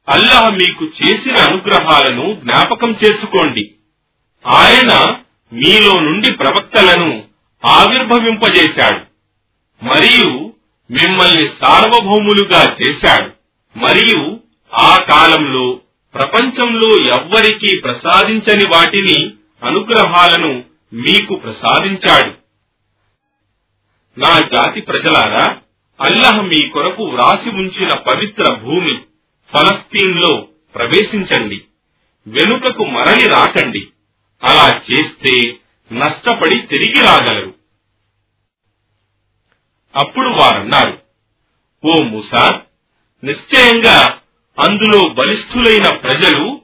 అల్లాహ్ మీకు చేసిన అనుగ్రహాలను జ్ఞాపకం చేసుకోండి. ఆయన మీలో నుండి ప్రవక్తలను ఆవిర్భవింపజేశాడు. మరియు మిమ్మల్ని సార్వభౌములుగా చేశాడు. మరియు ఆ కాలంలో ప్రపంచంలో ఎవ్వరికీ ప్రసాదించని వాటిని అనుగ్రహాలను మీకు ప్రసాదించాడు. నా జాతి ప్రజలారా అల్లహ మీ కొరకు వ్రాసి ఉంచిన పవిత్ర భూమి ఫలస్తీన్లో ప్రవేశించండి. వెనుకకు మరలి రాకండి. అలా చేస్తే నష్టపడి తిరిగి రాగలరు. అప్పుడు వారన్నారు ఓ ముసా నిశ్చయంగా అందులో బలిష్ఠులైన ప్రజలు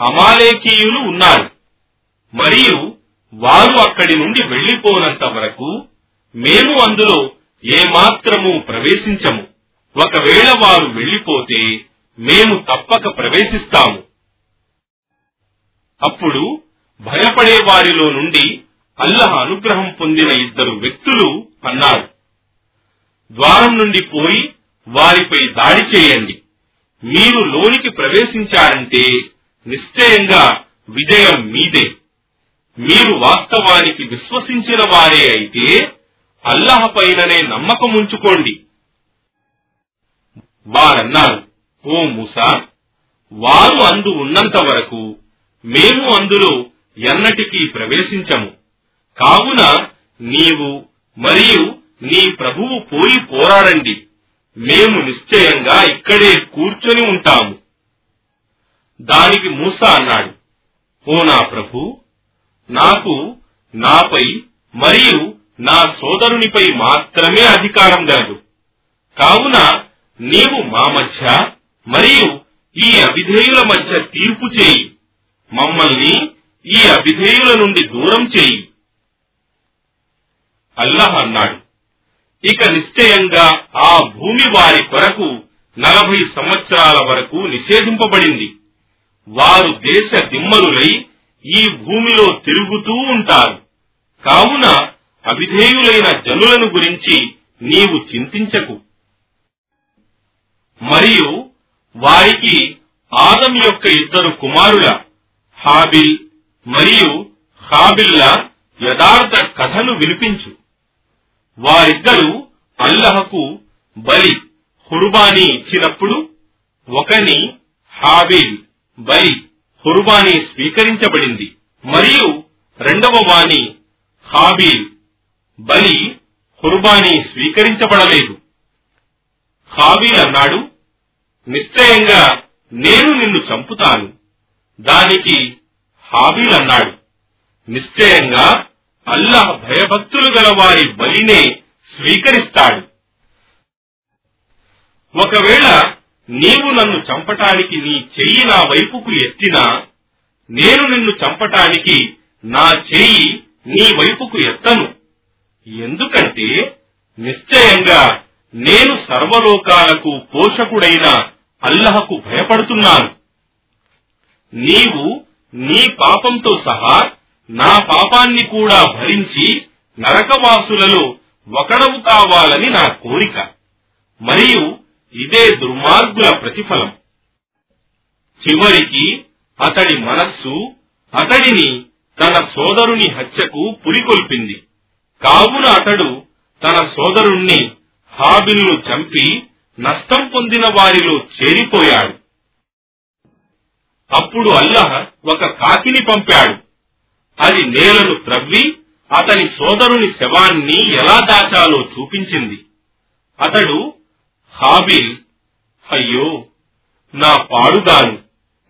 అమాలేకీయులు ఉన్నారు. మరియు వారు అక్కడి నుండి వెళ్ళిపోనంత వరకు మేము అందులో ఏమాత్రము ప్రవేశించము. ఒకవేళ వారు వెళ్ళిపోతే మేము తప్పక ప్రవేశిస్తాము. అప్పుడు భయపడే వారిలో నుండి అల్లహ అనుగ్రహం పొందిన ఇద్దరు వ్యక్తులు అన్నారు ద్వారం నుండి పోయి వారిపై దాడి చేయండి. మీరు లోనికి ప్రవేశించారంటే నిశ్చయంగా విజయం మీదే. మీరు వాస్తవానికి విశ్వసించిన వారే అయితే అల్లాహ్ పైననే నమ్మకం ఉంచుకోండి. వారన్నారు ఓ మూసా వారు అందు ఉన్నంత వరకు మేము అందులో ఎన్నటికీ ప్రవేశించము. కావున నీవు మరియు నీ ప్రభువు పోయి పోరాడండి. మేము నిశ్చయంగా ఇక్కడే కూర్చొని ఉంటాము. దానికి మూస అన్నాడు ఓ నా ప్రభు నాకు నాపై మరియు నా సోదరునిపై మాత్రమే అధికారం గలదు. కావున నీవు మా మధ్య మరియు ఈ అవిధేయుల మధ్య తీర్పు చేయి. మమ్మల్ని ఈ అవిధేయుల నుండి దూరం చేయి. అల్లాహ్ అన్నాడు. ఇక నిశ్చయంగా ఆ భూమి వారి కొరకు నలభై సంవత్సరాల వరకు నిషేధింపబడింది. వారు దేశ దిమ్మరులై ఈ భూమిలో తిరుగుతూ ఉంటారు. కావున అవిధేయులైన జనులను గురించి నీవు చింతించకు. మరియు వారికి ఆదం యొక్క ఇద్దరు కుమారుల హాబిల్ మరియు హాబిల్ల యథార్థ కథను వినిపించు. వారిద్దరూ అల్లహకు బలి హుర్బానీ ఇచ్చినప్పుడు ఒకని హాబిల్ బలి హుర్బానీ స్వీకరించబడింది. మరియు రెండవ వాణి హాబీల్. బలి కుర్బానీ స్వీకరించబడలేదు. హాబీల్ అన్నాడు నిశ్చయంగా నేను నిన్ను చంపుతాను. దానికి హాబీల్ అన్నాడు నిశ్చయంగా అల్లాహ్ భయభక్తులు గల వారి బలినే స్వీకరిస్తాడు. ఒకవేళ నీవు నన్ను చంపటానికి నీ చెయ్యి నా వైపుకు ఎత్తినా నేను నిన్ను చంపటానికి నా చెయ్యి నీ వైపుకు ఎత్తను. ఎందుకంటే నిశ్చయంగా నేను సర్వలోకాలకు పోషకుడైన అల్లహకు భయపడుతున్నాను. నీవు నీ పాపంతో సహా నా పాపాన్ని కూడా భరించి నరకవాసులలో ఒకడవు కావాలని నా కోరిక. మరియు ఇదే దుర్మార్గుల ప్రతిఫలం. చివరికి అతడి మనస్సు అతడిని తన సోదరుని హత్యకు పురికొల్పింది కావున అతడు తన సోదరుణ్ణి హాబిల్ను చంపి నష్టం పొందిన వారిలో చేరిపోయాడు. అప్పుడు అల్లహ ఒక కాకిని పంపాడు. అది నేలను త్రవ్వి అతని సోదరుని శవాన్ని ఎలా దాచాలో చూపించింది. అతడు హాబిల్ అయ్యో నా పాడుగాను.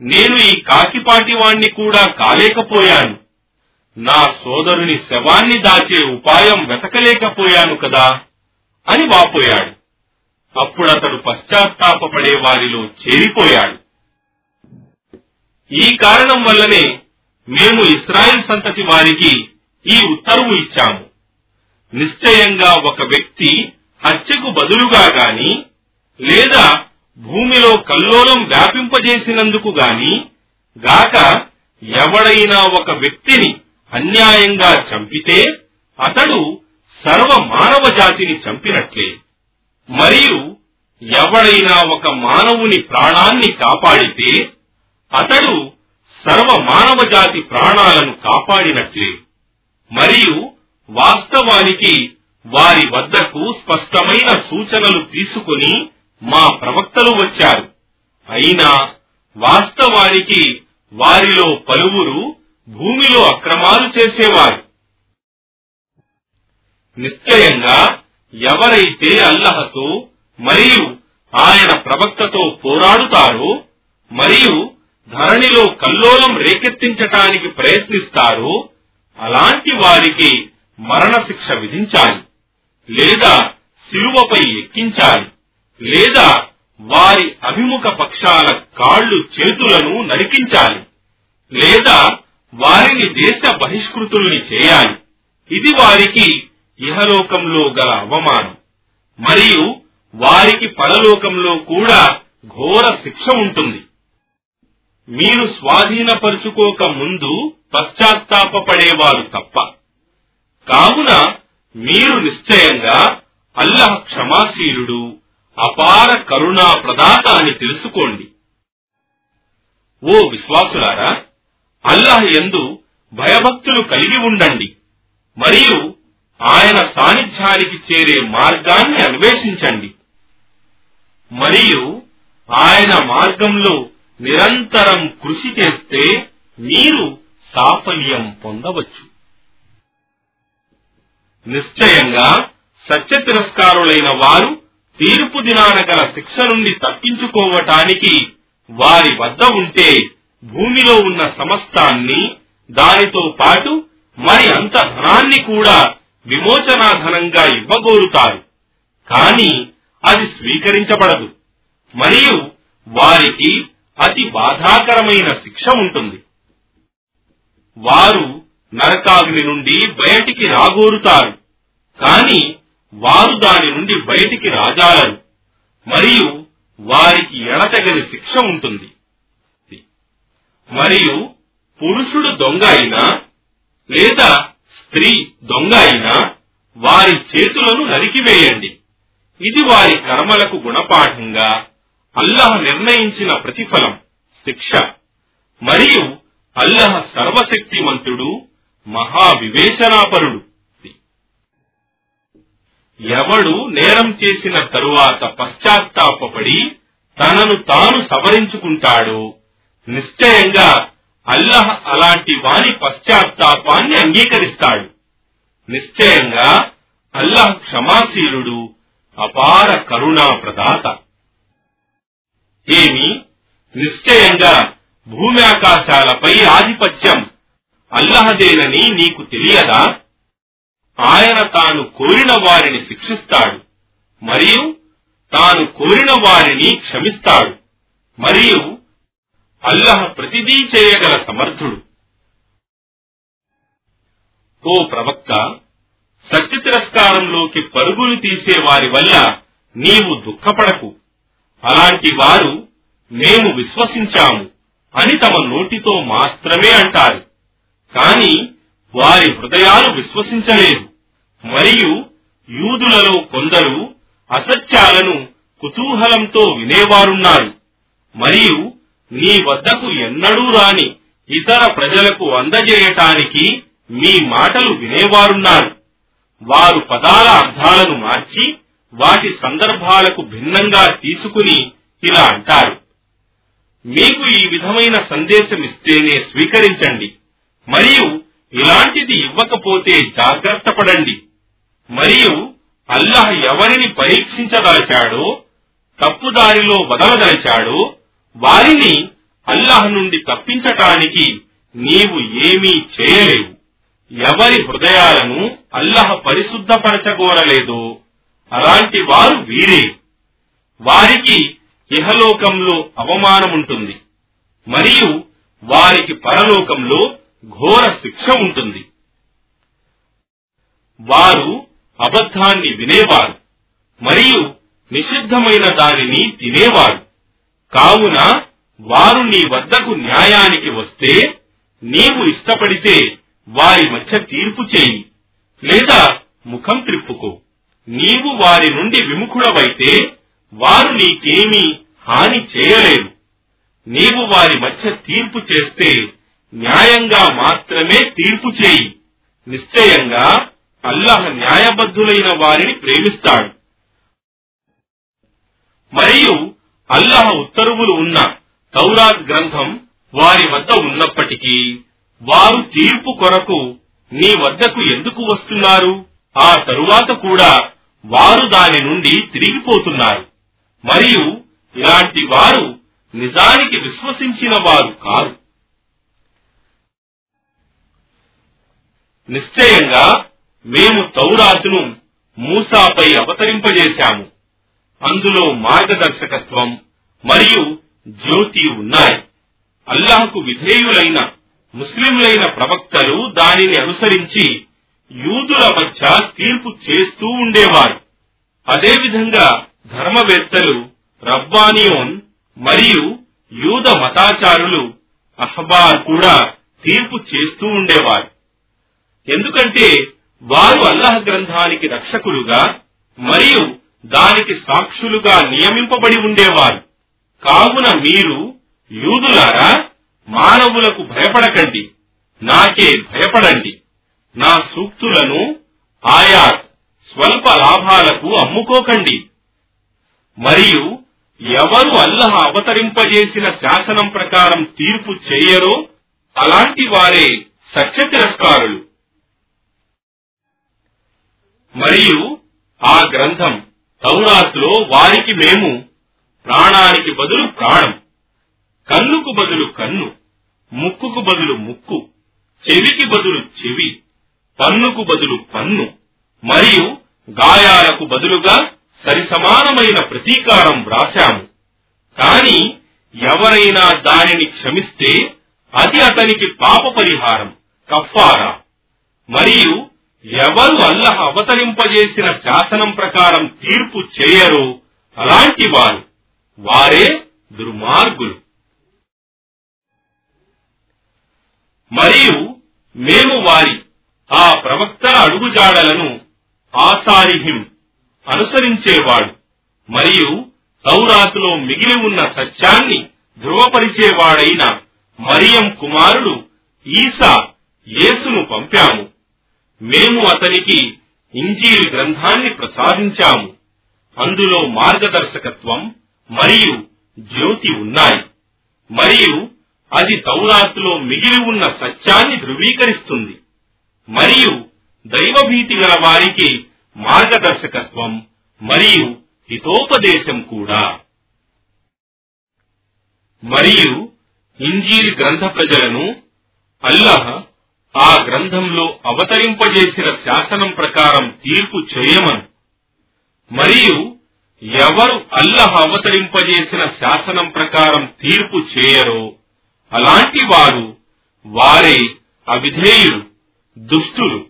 నేను ఈ కాకిపాటి వాణ్ణి కూడా కాలేకపోయాను. నా సోదరుని శవాన్ని దాచే ఉపాయం వెతకలేకపోయాను కదా అని వాపోయాడు. అప్పుడతడు పశ్చాత్తాపడే వారిలో చేరిపోయాడు. ఈ కారణం వల్లనే మేము ఇస్రాయిల్ సంతతి వారికి ఈ ఉత్తర్వు ఇచ్చాము. నిశ్చయంగా ఒక వ్యక్తి హత్యకు బదులుగా గాని లేదా భూమిలో కల్లోలం వ్యాపింపజేసినందుకు గాని గాక ఎవడైనా ఒక వ్యక్తిని అన్యాయంగా చంపితే అతడు సర్వ మానవ జాతిని చంపినట్లే. మరియు ఎవడైనా ఒక మానవుని ప్రాణాన్ని కాపాడితే అతడు సర్వ మానవ జాతి ప్రాణాలను కాపాడినట్లే. మరియు వాస్తవానికి వారి వద్దకు స్పష్టమైన సూచనలు తీసుకుని మా ప్రవక్తలు వచ్చారు. అయినా వాస్తవానికి వారిలో పలువురు భూమిలో అక్రమాలు చేసేవారు. నిశ్చయంగా ఎవరైతే అల్లహతో మరియు ఆయన ప్రవక్తతో పోరాడుతారో మరియు ధరణిలో కల్లోలం రేకెత్తించటానికి ప్రయత్నిస్తారో అలాంటి వారికి మరణశిక్ష విధించాలి లేదా శిలువపై ఎక్కించాలి లేదా వారి అభిముఖ పక్షాల కాళ్ళు చేతులను నరికించాలి లేదా వారిని దేశ బహిష్కృతుల్ని చేయాలి. ఇది వారికి ఇహలోకంలో గల అవమానం. మరియు వారికి పరలోకంలో కూడా ఘోర శిక్ష ఉంటుంది. మీరు స్వాధీనపరుచుకోక ముందు పశ్చాత్తాపడేవారు తప్ప. కావున మీరు నిశ్చయంగా అల్లహ క్షమాశీలుడు అపార కరుణా ప్రదాత అని తెలుసుకోండి. ఓ విశ్వాసులారా అల్లాహ్ ఎందు భయభక్తులు కలిగి ఉండండి. మరియు ఆయన సాన్నిధ్యానికి చేరే మార్గాన్ని అన్వేషించండి. మరియు ఆయన మార్గంలో నిరంతరం కృషి చేస్తే మీరు సాఫల్యం పొందవచ్చు. నిశ్చయంగా సత్య తిరస్కారులైన వారు తీర్పు దినాన గల శిక్ష నుండి తప్పించుకోవటానికి వారి వద్ద ఉంటే భూమిలో ఉన్న సమస్తాన్ని దానితో పాటు మరి అంత ధనాన్ని కూడా విమోచనాధనంగా ఇవ్వగోరుతారు. కాని అది స్వీకరించబడదు. మరియు వారికి అతి బాధాకరమైన శిక్ష ఉంటుంది. వారు నరకాగ్ని నుండి బయటికి రాగోరుతారు. కాని వారు దాని నుండి బయటికి రాజాలరు. మరియు వారికి ఎడతగని శిక్ష ఉంటుంది. మరియు పురుషుడు దొంగ అయినా లేదా స్త్రీ దొంగ అయినా వారి చేతులను నరికివేయండి. ఇది వారి కర్మలకు గుణపాఠంగా అల్లహ నిర్ణయించిన ప్రతిఫలం శిక్ష. మరియు అల్లహ సర్వశక్తిమంతుడు మహావివేచనాపరుడు. ఎవడు నేరం చేసిన తరువాత పశ్చాత్తాపడి తనను తాను సవరించుకుంటాడో నిశ్చయంగా అల్లహ అలాంటి వాని పశ్చాత్తాపాన్ని అంగీకరిస్తాడు. నిశ్చయంగా అల్లహ క్షమాశీలుడు అపార కరుణా ప్రదాత. ఏమి? నిశ్చయంగా భూమి ఆకాశాలపై ఆధిపత్యం అల్లహదేనని నీకు తెలియదా? ఆయన తాను కోరిన వారిని శిక్షిస్తాడు మరియు తాను కోరిన వారిని క్షమిస్తాడు. మరియు అల్లహ ప్రతిదీ చేయగల సమర్థుడు. ఓ ప్రవక్త సత్య తిరస్కారంలోకి పరుగులు తీసే వారి వల్ల నీవు దుఃఖపడకు. అలాంటి వారు మేము విశ్వసించాము అని తమ నోటితో మాత్రమే అంటారు. కాని వారి హృదయాలు విశ్వసించలేదు. మరియు యూదులలో కొందరు అసత్యాలను కుతూహలంతో వినేవారున్నారు. మరియు నీ వద్దకు ఎన్నడూ రాని ఇతర ప్రజలకు అందజేయటానికి మీ మాటలు వినేవారున్నారు. వారు పదాల అర్థాలను మార్చి వాటి సందర్భాలకు భిన్నంగా తీసుకుని ఇలా అంటారు. మీకు ఈ విధమైన సందేశం ఇస్తేనే స్వీకరించండి. మరియు ఇలాంటిది ఇవ్వకపోతే జాగ్రత్త పడండి. మరియు అల్లహ ఎవరిని పరీక్షించదలచాడో తప్పుదారిలో వదలదలచాడో వారిని అల్లాహ్ నుండి తప్పించటానికి నీవు ఏమీ చేయలేవు. ఎవరి హృదయాలను అల్లహ పరిశుద్ధపరచగోరలేదో అలాంటి వారు వీరే. వారికి ఇహలోకంలో అవమానముంటుంది. మరియు వారికి పరలోకంలో ఘోర శిక్ష ఉంటుంది. వారు అబద్ధాన్ని వినేవారు. మరియు నిషిద్ధమైన దానిని తినేవారు. కావున వారు నీ వద్దకు న్యాయానికి వస్తే నీవు ఇష్టపడితే వారి మధ్య తీర్పు చేయి లేదా ముఖం త్రిప్పుకో. నీవు వారి నుండి విముఖుడవైతే వారు నీకేమీ హాని చేయలేరు. నీవు వారి మధ్య తీర్పు చేస్తే న్యాయంగా మాత్రమే తీర్పు చేయి. నిశ్చయంగా అల్లాహ్ న్యాయబద్ధులైన వారిని ప్రేమిస్తాడు. మరియు అల్లాహ్ ఉత్తర్వులు ఉన్న తౌరాత్ గ్రంథం వారి వద్ద ఉన్నప్పటికీ వారు తీర్పు కొరకు నీ వద్దకు ఎందుకు వస్తున్నారు? ఆ తరువాత కూడా వారు దాని నుండి తిరిగిపోతున్నారు. మరియు ఇలాంటి వారు నిజానికి విశ్వసించిన వారు కారు. నిశ్చయంగా మేము తౌరాతును మూసాపై అవతరింపజేశాము. అందులో మార్గదర్శకత్వం మరియు జ్యోతి ఉన్నాయి. అల్లాహకు విధేయులైన ముస్లింలైన ప్రవక్తలు దానిని అనుసరించి యూదుల మధ్య తీర్పు చేస్తూ ఉండేవారు. అదేవిధంగా ధర్మవేత్తలు రబ్బానియోన్ మరియు యూద మతాచారులు అహబార్ కూడా తీర్పు చేస్తూ ఉండేవారు. ఎందుకంటే వారు అల్లహ గ్రంథానికి రక్షకులుగా మరియు దానికి సాక్షులుగా నియమింపబడి ఉండేవారు. కావున మీరు యూదులారా మానవులకు భయపడకండి. నాకే భయపడండి. నా సూక్తులను ఆయా స్వల్ప లాభాలకు అమ్ముకోకండి. మరియు ఎవరు అల్లహ అవతరింపజేసిన శాసనం ప్రకారం తీర్పు చేయరో అలాంటి వారే సత్య తిరస్కారులు మరియు ఆ గ్రంథం తౌరాత్లో వారికి మేము ప్రాణానికి బదులు ప్రాణం కన్నుకు బదులు కన్ను ముక్కుకు బదులు ముక్కు చెవికి బదులు చెవి పన్నుకు బదులు పన్ను మరియు గాయాలకు బదులుగా సరిసమానమైన ప్రతీకారం వ్రాశాము. కాని ఎవరైనా దానిని క్షమిస్తే అది అతనికి పాప పరిహారం కఫారా మరియు ఎవరు అల్లహ అవతరింపజేసిన శాసనం ప్రకారం తీర్పు చేయరు అలాంటి వారు. వారే దుర్మార్గులు. మరియు మేము వారి ఆ ప్రవక్తల అడుగుజాడలను ఆసారిహిం అనుసరించేవాడు. మరియు సౌరాతులో మిగిలి ఉన్న సత్యాన్ని ధృవపరిచేవాడైన మరియం కుమారుడు ఈసా యేసును పంపాము. మేము అతనికి ఇంజీల్ గ్రంథాన్ని ప్రసాదించాము. అందులో మార్గదర్శకత్వం మరియు జ్యోతి ఉన్నాయి. మరియు అది తౌరాత్లో మిగిలి ఉన్న సత్యాన్ని ధృవీకరిస్తుంది. మరియు దైవభీతి గల వారికి మార్గదర్శకత్వం మరియు హితోపదేశం కూడా. మరియు ఇంజీల్ గ్రంథ ప్రజలను అల్లహ ఆ గ్రంథంలో అవతరింపజేసిన శాసనం ప్రకారం తీర్పు చేయమను. మరియు ఎవరు అల్లహ అవతరింపజేసిన శాసనం ప్రకారం తీర్పు చేయరో అలాంటి వారు వారే అవిధేయులు దుష్టులు.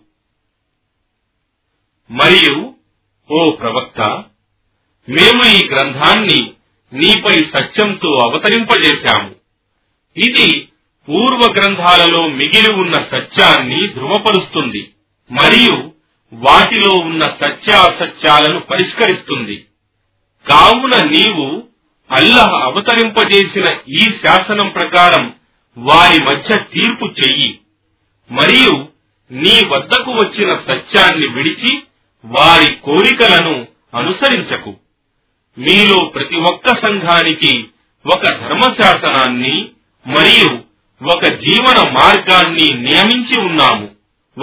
మరియు ఓ ప్రవక్త మేము ఈ గ్రంథాన్ని నీపై సత్యంతో అవతరింపజేశాము. ఇది పూర్వ గ్రంథాలలో మిగిలి ఉన్న సత్యాన్ని ధృవపరుస్తుంది మరియు వాటిలో ఉన్న సత్యాసత్యాలను పరిష్కరిస్తుంది. కావున నీవు అల్లహ అవతరింపజేసిన ఈ శాసనం ప్రకారం వారి మధ్య తీర్పు చెయ్యి. మరియు నీ వద్దకు వచ్చిన సత్యాన్ని విడిచి వారి కోరికలను అనుసరించకు. మీలో ప్రతి ఒక్క సంఘానికి ఒక ధర్మశాసనాన్ని మరియు ఒక జీవన మార్గాన్ని నియమించి ఉన్నాము.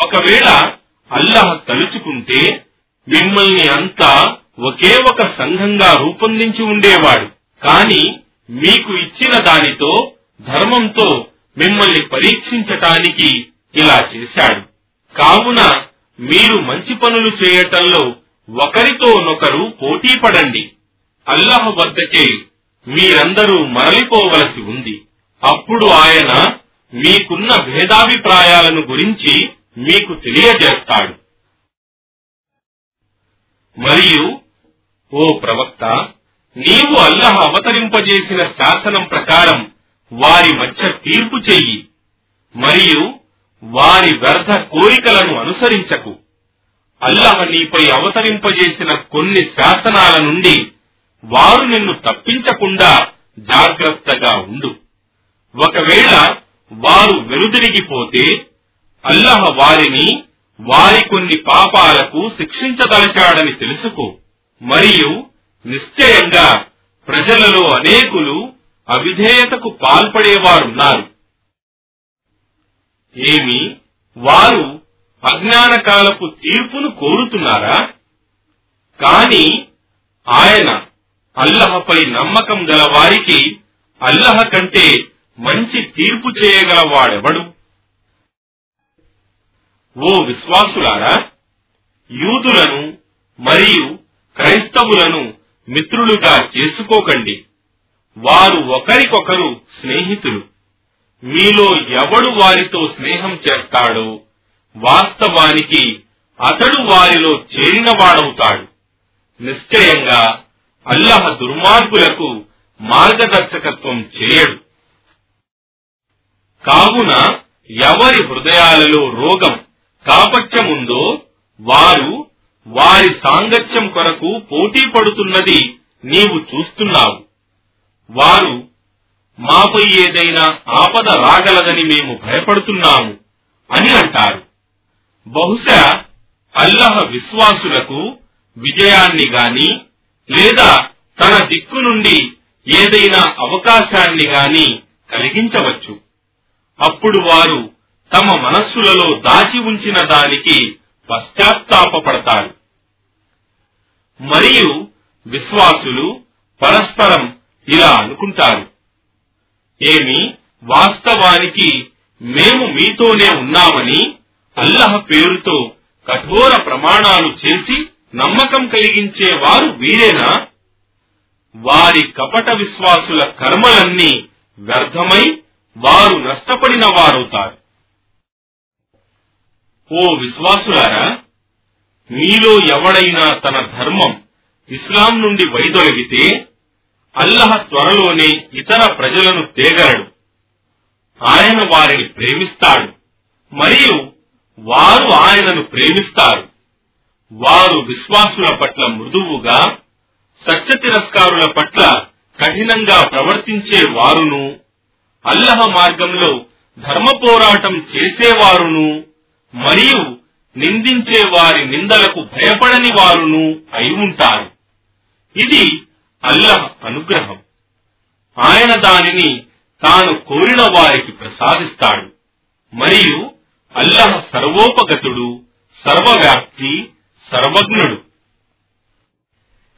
ఒకవేళ అల్లహ తలుచుకుంటే మిమ్మల్ని అంతా ఒకే ఒక సంఘంగా రూపొందించి ఉండేవాడు. కాని మీకు ఇచ్చిన దానితో ధర్మంతో మిమ్మల్ని పరీక్షించటానికి ఇలా చేశాడు. కావున మీరు మంచి పనులు చేయటంలో ఒకరితోనొకరు పోటీ పడండి అల్లహ వద్దకే మీరందరూ మరలిపోవలసి ఉంది. అప్పుడు ఆయన మీకున్న భేదాభిప్రాయాలను గురించి మీకు తెలియజేస్తాడు. మరియు ఓ ప్రవక్త నీవు అల్లహ అవతరింపజేసిన శాసనం ప్రకారం వారి మధ్య తీర్పు చెయ్యి మరియు వారి వ్యర్థ కోరికలను అనుసరించకు. అల్లహ నీపై అవతరింపజేసిన కొన్ని శాసనాల నుండి వారు నిన్ను తప్పించకుండా జాగ్రత్తగా ఉండు. ఒకవేళ వారు వెనుదిరిగిపోతే అల్లహ వారిని వారి కొన్ని పాపాలకు శిక్షించదలచాడని తెలుసుకో. మరియు నిశ్చయంగా ప్రజలలో అనేకులు అవిధేయతకు పాల్పడేవారున్నారు ఏమి? వారు అజ్ఞానకాలపు తీర్పును కోరుతున్నారా? కాని ఆయన అల్లహపై నమ్మకం గల వారికి అల్లహ కంటే మంచి తీర్పు చేయగలవాడెవడు? ఓ విశ్వాసులారా యూదులను మరియు క్రైస్తవులను మిత్రులుగా చేసుకోకండి. వారు ఒకరికొకరు స్నేహితులు. మీలో ఎవడు వారితో స్నేహం చేస్తాడో వాస్తవానికి అతడు వారిలో చేరినవాడవుతాడు. నిశ్చయంగా అల్లహ దుర్మార్గులకు మార్గదర్శకత్వం చేయడు. కావున ఎవరి హృదయాలలో రోగం కాపట్యముందో వారు వారి సాంగత్యం కొరకు పోటీ పడుతున్నది నీవు చూస్తున్నావు. వారు మాపై ఏదైనా ఆపద రాగలదని మేము భయపడుతున్నాము అని అంటారు. బహుశా అల్లహ విశ్వాసులకు విజయాన్ని గాని లేదా తన దిక్కు నుండి ఏదైనా అవకాశాన్ని గాని కలిగించవచ్చు. అప్పుడు వారు తమ మనస్సులలో దాచి ఉంచిన దానికి పశ్చాత్తాపపడతారు. మరియు విశ్వాసులు పరస్పరం ఇలా అనుకుంటారు. ఏమి వాస్తవానికి మేము మీతోనే ఉన్నామని అల్లహ పేరుతో కఠోర ప్రమాణాలు చేసి నమ్మకం కలిగించే వారు వీరేనా? వారి కపట విశ్వాసుల కర్మలన్నీ వ్యర్థమై వారు నష్టపడిన వారవుతారు. ఓ విశ్వాసులారా మీలో ఎవడైనా తన ధర్మం ఇస్లాం నుండి వైదొలగితే అల్లహ త్వరలోనే ఇతర ప్రజలను తేగలడు. ఆయన వారిని ప్రేమిస్తాడు. మరియు వారు ఆయనను ప్రేమిస్తారు. వారు విశ్వాసుల పట్ల మృదువుగా సత్య తిరస్కారుల పట్ల కఠినంగా ప్రవర్తించే వారును అల్లహ మార్గంలో ధర్మ పోరాటం చేసేవారును మరియు నిందించే వారి నిందలకు భయపడని వారును అయి ఉంటారు. ఇది అల్లహ అనుగ్రహం. ఆయన దానిని తాను కోరిన వారికి ప్రసాదిస్తాడు. మరియు అల్లహ సర్వోపగతుడు సర్వవ్యాప్తి సర్వజ్ఞుడు.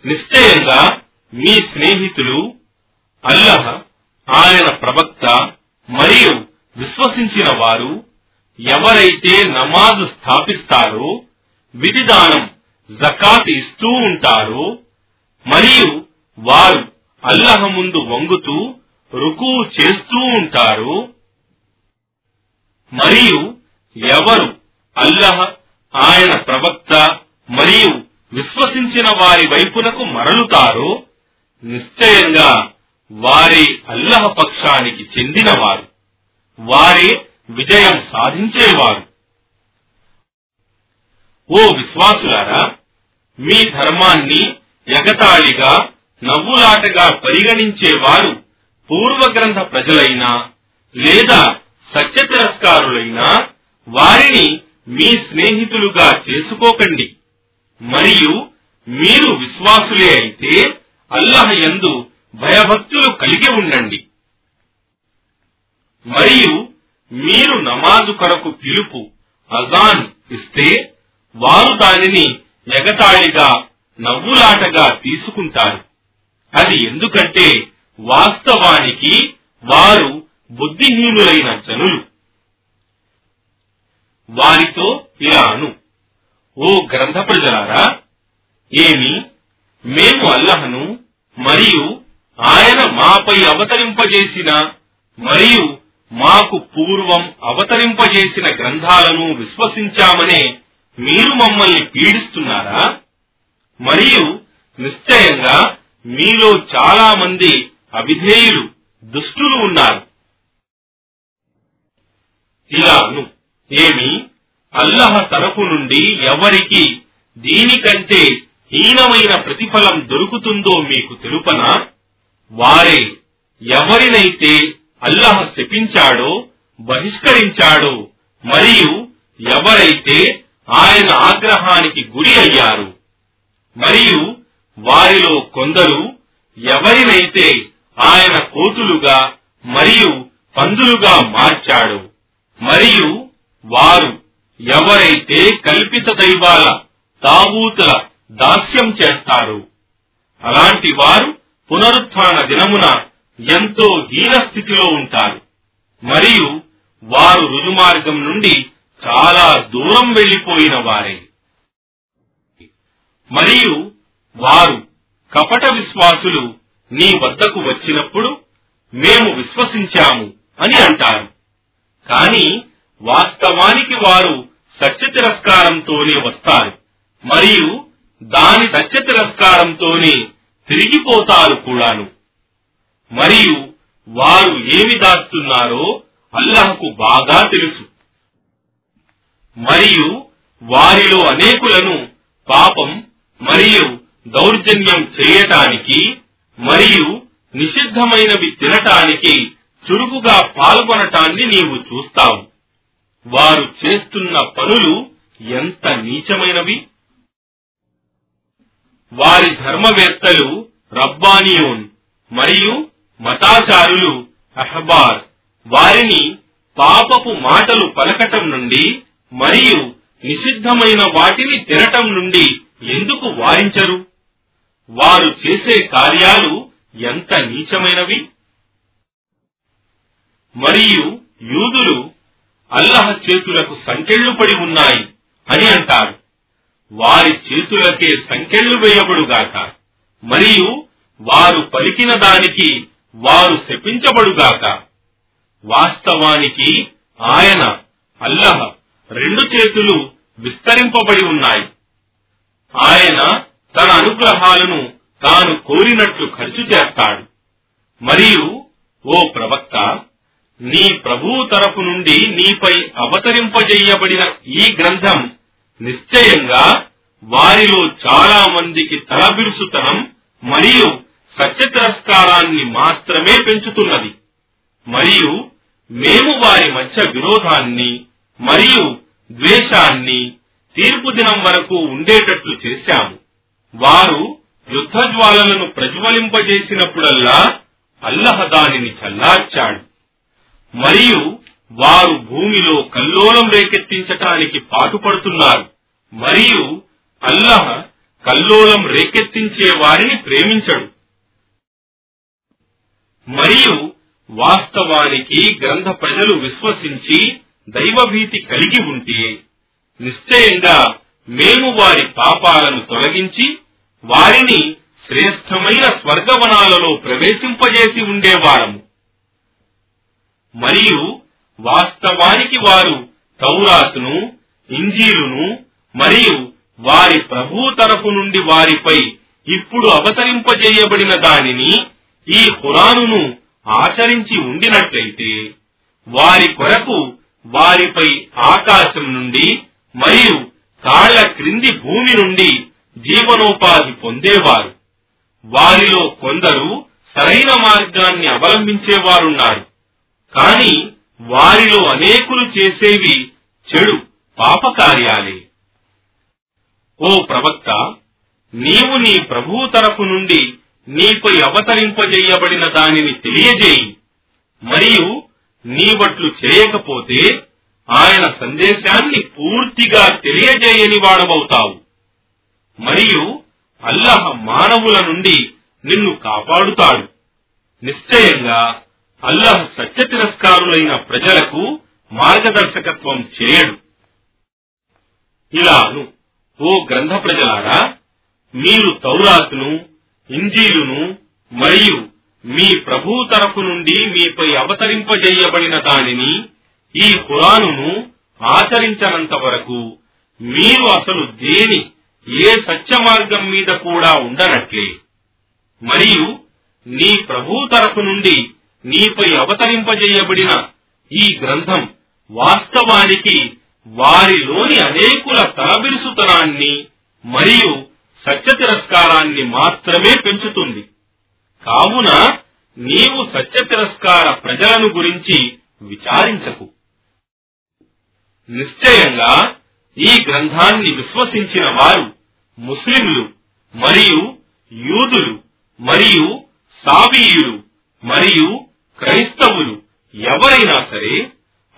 నిశ్చయంగా మీ స్నేహితులు అల్లహ ఆయన ప్రవక్త మరియు విశ్వసించిన వారు ఎవరైతే నమాజ్ స్థాపిస్తారో విధిదానం జకాత్ ఇస్తూ ఉంటారో మరియు వారు అల్లహ ముందు వంగుతూ రుకు చేస్తూ ఉంటారు మరియు ఎవరు అల్లహ ఆయన ప్రవక్త మరియు విశ్వసించిన వారి వైపునకు మరలుతారో నిశ్చయంగా వారే అల్లహ పక్షానికి చెందినవారు. వారే విజయం సాధించేవారు. ఓ విశ్వాసులారా మీ ధర్మాన్ని ఎగతాళిగా నవ్వులాటగా పరిగణించేవారు పూర్వగ్రంథ ప్రజలైనా లేదా సత్య తిరస్కారులైనా వారిని మీ స్నేహితులుగా చేసుకోకండి. మరియు మీరు విశ్వాసులే అయితే అల్లహ యందు భయభక్తులు కలిగి ఉండండి. మరియు మీరు నమాజు కొరకు పిలుపు అజాన్ ఇస్తే వారు దానిని ఎగతాళిగా నవ్వులాటగా తీసుకుంటారు. అది ఎందుకంటే వాస్తవానికి వారు బుద్ధిహీనులైన జనులు. వారితో ఇలాను ఓ గ్రంథ ప్రజలారా ఏమి? మేము అల్లహను మరియు ఆయన మాపై అవతరింపజేసిన మరియు మాకు పూర్వం అవతరింపజేసిన గ్రంథాలను విశ్వసించామనే మీరు మమ్మల్ని పీడిస్తున్నారా? మరియు నిశ్చయంగా మీలో చాలా మంది అవిధేయులు దుష్టులు ఉన్నారు. ఇలాను ఏమి? అల్లహ తరఫు నుండి ఎవరికి దీనికంటే హీనమైన ప్రతిఫలం దొరుకుతుందో మీకు తెలుపనా? వారే ఎవరినైతే అల్లాహ్ శపించాడో బహిష్కరించాడో మరియు ఎవరైతే ఆయన ఆగ్రహానికి గురి అయ్యారు మరియు వారిలో కొందరు ఎవరినైతే ఆయన కోతులుగా మరియు పందులుగా మార్చాడు మరియు వారు ఎవరైతే కల్పిత దైవాల తాబూతుల దాస్యం చేస్తారు అలాంటి వారు పునరుత్న దినమున ఎంతో హీన స్థితిలో ఉంటారు. మరియు వారు రుజుమార్గం నుండి చాలా దూరం వెళ్ళిపోయిన వారే. మరియు వారు కపట విశ్వాసులు నీ వద్దకు వచ్చినప్పుడు మేము విశ్వసించాము అని అంటారు. కాని వాస్తవానికి వారు సత్య తిరస్కారంతోనే వస్తారు. మరియు దాని సత్య తిరస్కారంతోనే తిరిగిపోతారు కూడాను. మరియు వారు ఏమి దాస్తున్నారో అల్లహకు బాగా తెలుసు. మరియు వారిలో అనేకులను పాపం మరియు దౌర్జన్యం చేయటానికి మరియు నిషిద్ధమైనవి తినటానికి చురుకుగా పాల్గొనటాన్ని నీవు చూస్తావు. వారు చేస్తున్న పనులు ఎంత నీచమైనవి? వారి ధర్మవేత్తలు రబ్బానియోన్ మరియు మతాచారులు అహబార్. వారిని పాపపు మాటలు పలకటం నుండి మరియు నిషిద్ధమైన వాటిని తినటం నుండి ఎందుకు వారించరు? వారు చేసే కార్యాలు ఎంత నీచమైనవి? మరియు యూదులు అల్లహ చేతులకు సంకెళ్ళు పడి ఉన్నాయి అని అంటారు. వారి చేతులకే సంకెళ్ళు వేయబడుగాక మరియు వారు పలికిన దానికి వారు శపించబడుగాక వాస్తవానికి ఆయన అల్లహ రెండు చేతులు విస్తరింపబడి ఉన్నాయి. ఆయన తన అనుగ్రహాలను తాను కోరినట్లు ఖర్చు చేస్తాడు. మరియు ఓ ప్రవక్త నీ ప్రభువు తరపు నుండి నీపై అవతరింపజేయబడిన ఈ గ్రంథం నిశ్చయంగా వారిలో చాలా మందికి తలబిరుసుతనం మరియు సత్య తిరస్కారాన్ని మాత్రమే పెంచుతున్నది. మరియు మేము వారి మధ్య విరోధాన్ని మరియు ద్వేషాన్ని తీర్పు దినం వరకు ఉండేటట్లు చేశాము. వారు యుద్ధ జ్వాలలను ప్రజ్వలింపజేసినప్పుడల్లా అల్లహ దానిని చల్లార్చాడు. మరియు వారు భూమిలో కల్లోలం రేకెత్తించటానికి పాటుపడుతున్నారు. మరియు అల్లహ కల్లోలం రేకెత్తించే వారిని ప్రేమించడు. మరియు వాస్తవానికి గ్రంథ ప్రజలు విశ్వసించి దైవభీతి కలిగి ఉంటే నిశ్చయంగా మేము వారి పాపాలను తొలగించి వారిని శ్రేష్టమైన స్వర్గవనాలలో ప్రవేశింపజేసి ఉండేవారము. మరియు వాస్తవానికి వారు తౌరాతును ఇంజీలును మరియు వారి ప్రభు తరపు నుండి వారిపై ఇప్పుడు అవతరింపజేయబడిన దానిని ఈ ఖురానును ఆచరించి ఉండినట్లయితే వారి కొరకు వారిపై ఆకాశం నుండి మరియు కాళ్ళ క్రింది భూమి నుండి జీవనోపాధి పొందేవారు. వారిలో కొందరు సరైన మార్గాన్ని అవలంబించేవారున్నారు. కానీ వారిలో అనేకులు చేసేవి చెడు పాపకార్యాలే. ఓ ప్రవక్త నీవు నీ ప్రభువు తరఫు నుండి నీపై అవతరింపజేయబడిన దానిని తెలియజేయి. మరియు నీవట్లు చేయకపోతే ఆయన సందేశాన్ని పూర్తిగా తెలియజేయని వాడవవుతావు. మరియు అల్లహ మానవుల నుండి నిన్ను కాపాడుతాడు. నిశ్చయంగా అల్లహ సత్య తిరస్కారులైన ప్రజలకు మార్గదర్శకత్వం చేయడు. ఇలాను ఓ గ్రంథ ప్రజలారా మీరు తౌరాతును ఇంజీలును మరియు మీ ప్రభు తరఫు నుండి మీపై అవతరింపజేయబడిన దానిని ఈ ఖురానును ఆచరించనంత వరకు మీరు అసలు దేని ఏ సత్య మార్గం మీద కూడా ఉండనట్లే. మరియు నీ ప్రభు తరఫు నుండి నీపై అవతరింపజేయబడిన ఈ గ్రంథం వాస్తవానికి వారిలోని అనేకుల తలబిరుసుతనాన్ని మరియు సత్య తిరస్కారాన్ని మాత్రమే పెంచుతుంది. కావున నీవు సత్య తిరస్కార ప్రజలను గురించి విచారించకు. నిశ్చయంగా ఈ గ్రంథాన్ని విశ్వసించిన వారు ముస్లింలు మరియు యూదులు మరియు సాబీయులు మరియు క్రైస్తవులు ఎవరైనా సరే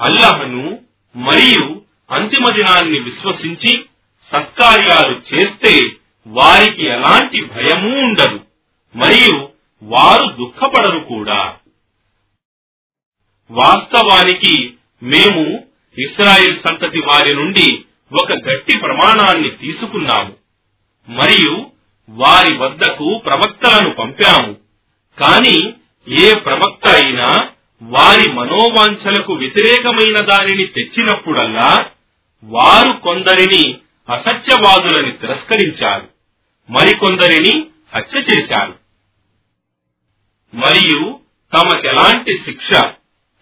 అల్లహను మరియు అంతిమ దినాన్ని విశ్వసించి సత్కార్యాలు చేస్తే వారికి ఎలాంటి భయమూ ఉండదు. మరియు వారు దుఃఖపడరు కూడా. వాస్తవానికి మేము ఇస్రాయిల్ సంతతి వారి నుండి ఒక గట్టి ప్రమాణాన్ని తీసుకున్నాము. మరియు వారి వద్దకు ప్రవక్తలను పంపాము. కానీ ఏ ప్రవక్త అయినా వారి మనోవాంఛలకు వ్యతిరేకమైన దానిని తెచ్చినప్పుడల్లా వారు కొందరిని అసత్యవాదులని తిరస్కరించారు మరికొందరిని హత్య చేశారు. మరియు తమకెలాంటి శిక్ష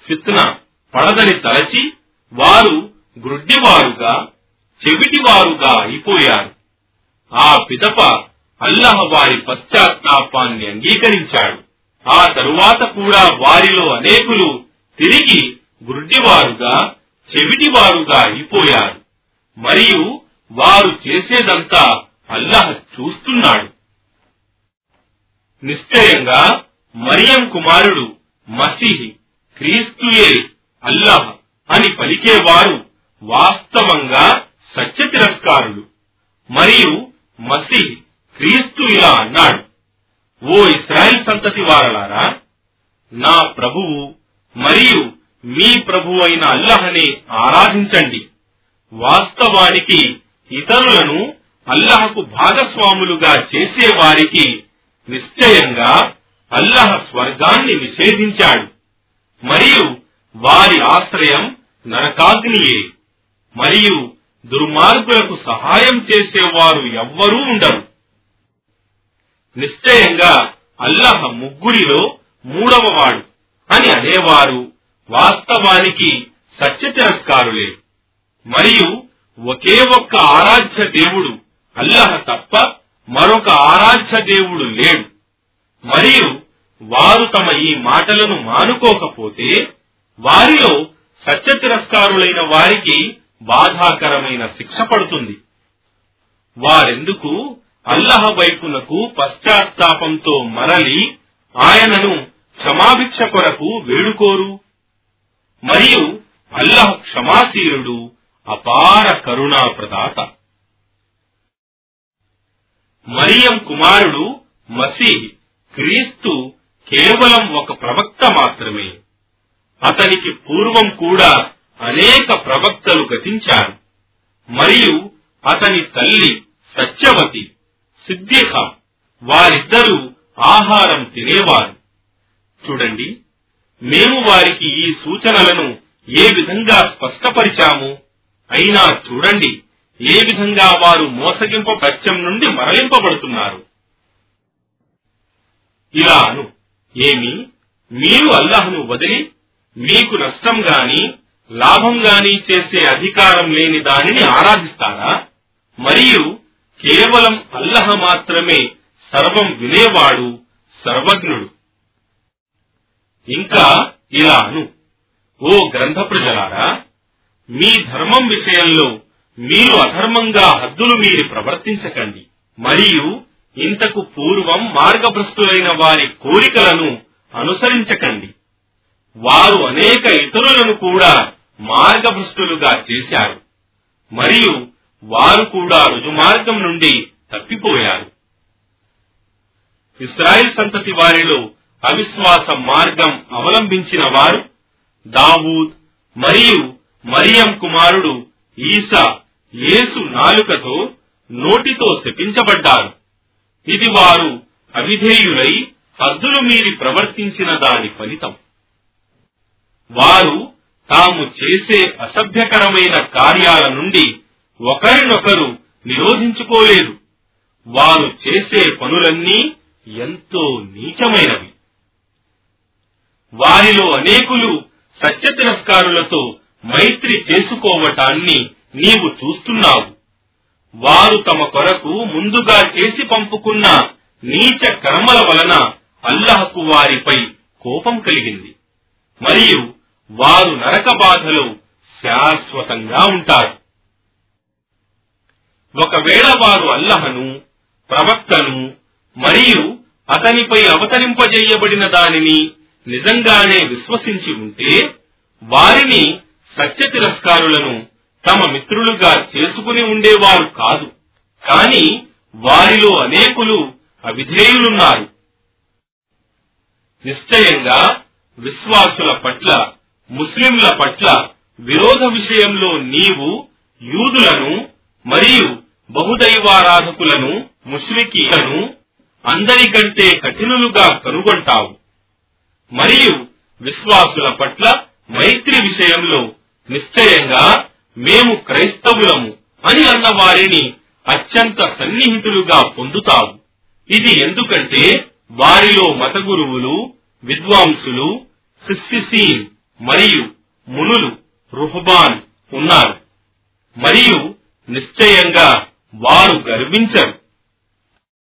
ఫిత్న పడదని తలచి వారు గ్రుడ్డివారుగా చెవిటివారుగా అయిపోయారు. ఆ పిదప అల్లహ వారి పశ్చాత్తాపాన్ని అంగీకరించాడు. ఆ తరువాత కూడా వారిలో అనేకులు తిరిగి గుడ్డివారుగా చెవిటివారుగా అయిపోయారు. మరియు వారు చేసేదంతా అల్లహ చూస్తున్నాడు. నిశ్చయంగా మరియం కుమారుడు మసీహి క్రీస్తుయే అల్లాహ్ అని పలికేవారు వాస్తవంగా సత్య తిరస్కారులు మరియు మసీహ్ క్రీస్తు ఇలా అన్నాడు. ఓ ఇస్రాయిల్ సంతతి వారలారా నా ప్రభువు మరియు మీ ప్రభు అయిన అల్లహని ఆరాధించండి. వాస్తవానికి ఇతరులను అల్లహకు భాగస్వాములుగా చేసేవారికి నిశ్చయంగా అల్లహ స్వర్గాన్ని నిషేధించాడు. మరియు వారి ఆశ్రయం నరకాగ్నియే. మరియు దుర్మార్గులకు సహాయం చేసేవారు ఎవ్వరూ ఉండరు. నిశ్చయంగా అల్లహ ముగ్గురిలో మూడవవాడు. అని అనేవారు వాస్తవానికి సత్య తిరస్కారులే మరియు ఒకే ఒక్క ఆరాధ్య దేవుడు అల్లహ తప్ప మరొక ఆరాధ్య దేవుడు లేడు. మరియు వారు తమ ఈ మాటలను మానుకోకపోతే వారిలో సత్య తిరస్కారులైన వారికి బాధాకరమైన శిక్ష పడుతుంది. వారెందుకు? అల్లహ వైపునకు పశ్చాత్తాపంతో మరలి ఆయనను క్షమాభిక్ష కొరకు వేడుకోరు. మరియు అల్లహ క్షమాశీలుడు అపార కరుణా ప్రదాత మరియం కుమారుడు మసీ క్రీస్తు కేవలం ఒక ప్రవక్త మాత్రమే. అతనికి పూర్వం కూడా అనేక ప్రవక్తలు గతించారు. మరియు అతని తల్లి సత్యవతి సిద్దిఖ వారిద్దరూ ఆహారం తినేవారు. చూడండి మేము వారికి ఈ సూచనలను ఏ విధంగా స్పష్టపరిచాము? అయినా చూడండి ఏ విధంగా వారు మోసగింప పత్యం నుండి మరలింపబడుతున్నారు? ఇలా అను. ఏమి? మీరు అల్లాహ్ను వదిలి మీకు నష్టం గాని లాభం గాని చేసే అధికారం లేని దానిని ఆరాధిస్తారా? మరియు కేవలం అల్లహ మాత్రమే సర్వం వినేవాడు సర్వజ్ఞుడు. ఇంకా ఇలాను. ఓ గ్రంథ ప్రజలారా మీ ధర్మం విషయంలో మీరు అధర్మంగా హద్దులు మీరి ప్రవర్తించకండి. మరియు ఇంతకు పూర్వం మార్గభ్రష్టులైన వారి కోరికలను అనుసరించకండి. వారు అనేక ఇతరులను కూడా మార్గభ్రష్టులుగా చేశారు. మరియు వారు కూడా రుజుమార్గం నుండి తప్పిపోయారు. ఇస్రాయిల్ సంతతి వారిలో అవిశ్వాస మార్గం అవలంబించిన వారు దావూద్ మరియు మరియం కుమారుడు ఈసా యేసు నాలుకతో నోటితో శపించబడ్డారు. ఇది వారు అవిధేయులై హద్దులు మీరి ప్రవర్తించిన దాని ఫలితం. వారు తాము చేసే అసభ్యకరమైన కార్యాల నుండి ఒకరినొకరు నిరోధించుకోలేదు. వారు చేసే పనులన్నీ ఎంతో నీచమైనవి. వారిలో అనేకులు సత్య తిరస్కారులతో మైత్రి చేసుకోవటాన్ని నీవు చూస్తున్నావు. వారు తమ కొరకు ముందుగా చేసి పంపుకున్న నీచ కర్మల వలన అల్లహకు వారిపై కోపం కలిగింది. మరియు వారు నరక బాధలో శాశ్వతంగా ఉంటారు. ఒకవేళ వారు అల్లహను ప్రవక్తను మరియు అతనిపై అవతరింపజేయబడిన దానిని నిజంగానే విశ్వసించి ఉంటే వారిని సత్య తిరస్కారులను తమ మిత్రులుగా చేసుకుని ఉండేవారు కాదు. కాని వారిలో అనేకులు అవిధేయులున్నారు. నిశ్చయంగా విశ్వాసుల పట్ల ముస్లింల పట్ల విరోధ విషయంలో నీవు యూదులను మరియు బహుదైవారాధకులను ముష్రికీలను అందరికంటే కఠినులుగా కనుగొంటావు. మరియు విశ్వాసుల పట్ల మైత్రి విషయంలో నిశ్చయంగా మేము క్రైస్తవులము అని అన్న వారిని అత్యంత సన్నిహితులుగా పొందుతావు. ఇది ఎందుకంటే వారిలో మత గురువులు విద్వాంసులు సిస్సిసీన్ మరియు మునులు రుహబాన్ ఉన్నారు. మరియు నిశ్చయంగా వారు గర్వించరు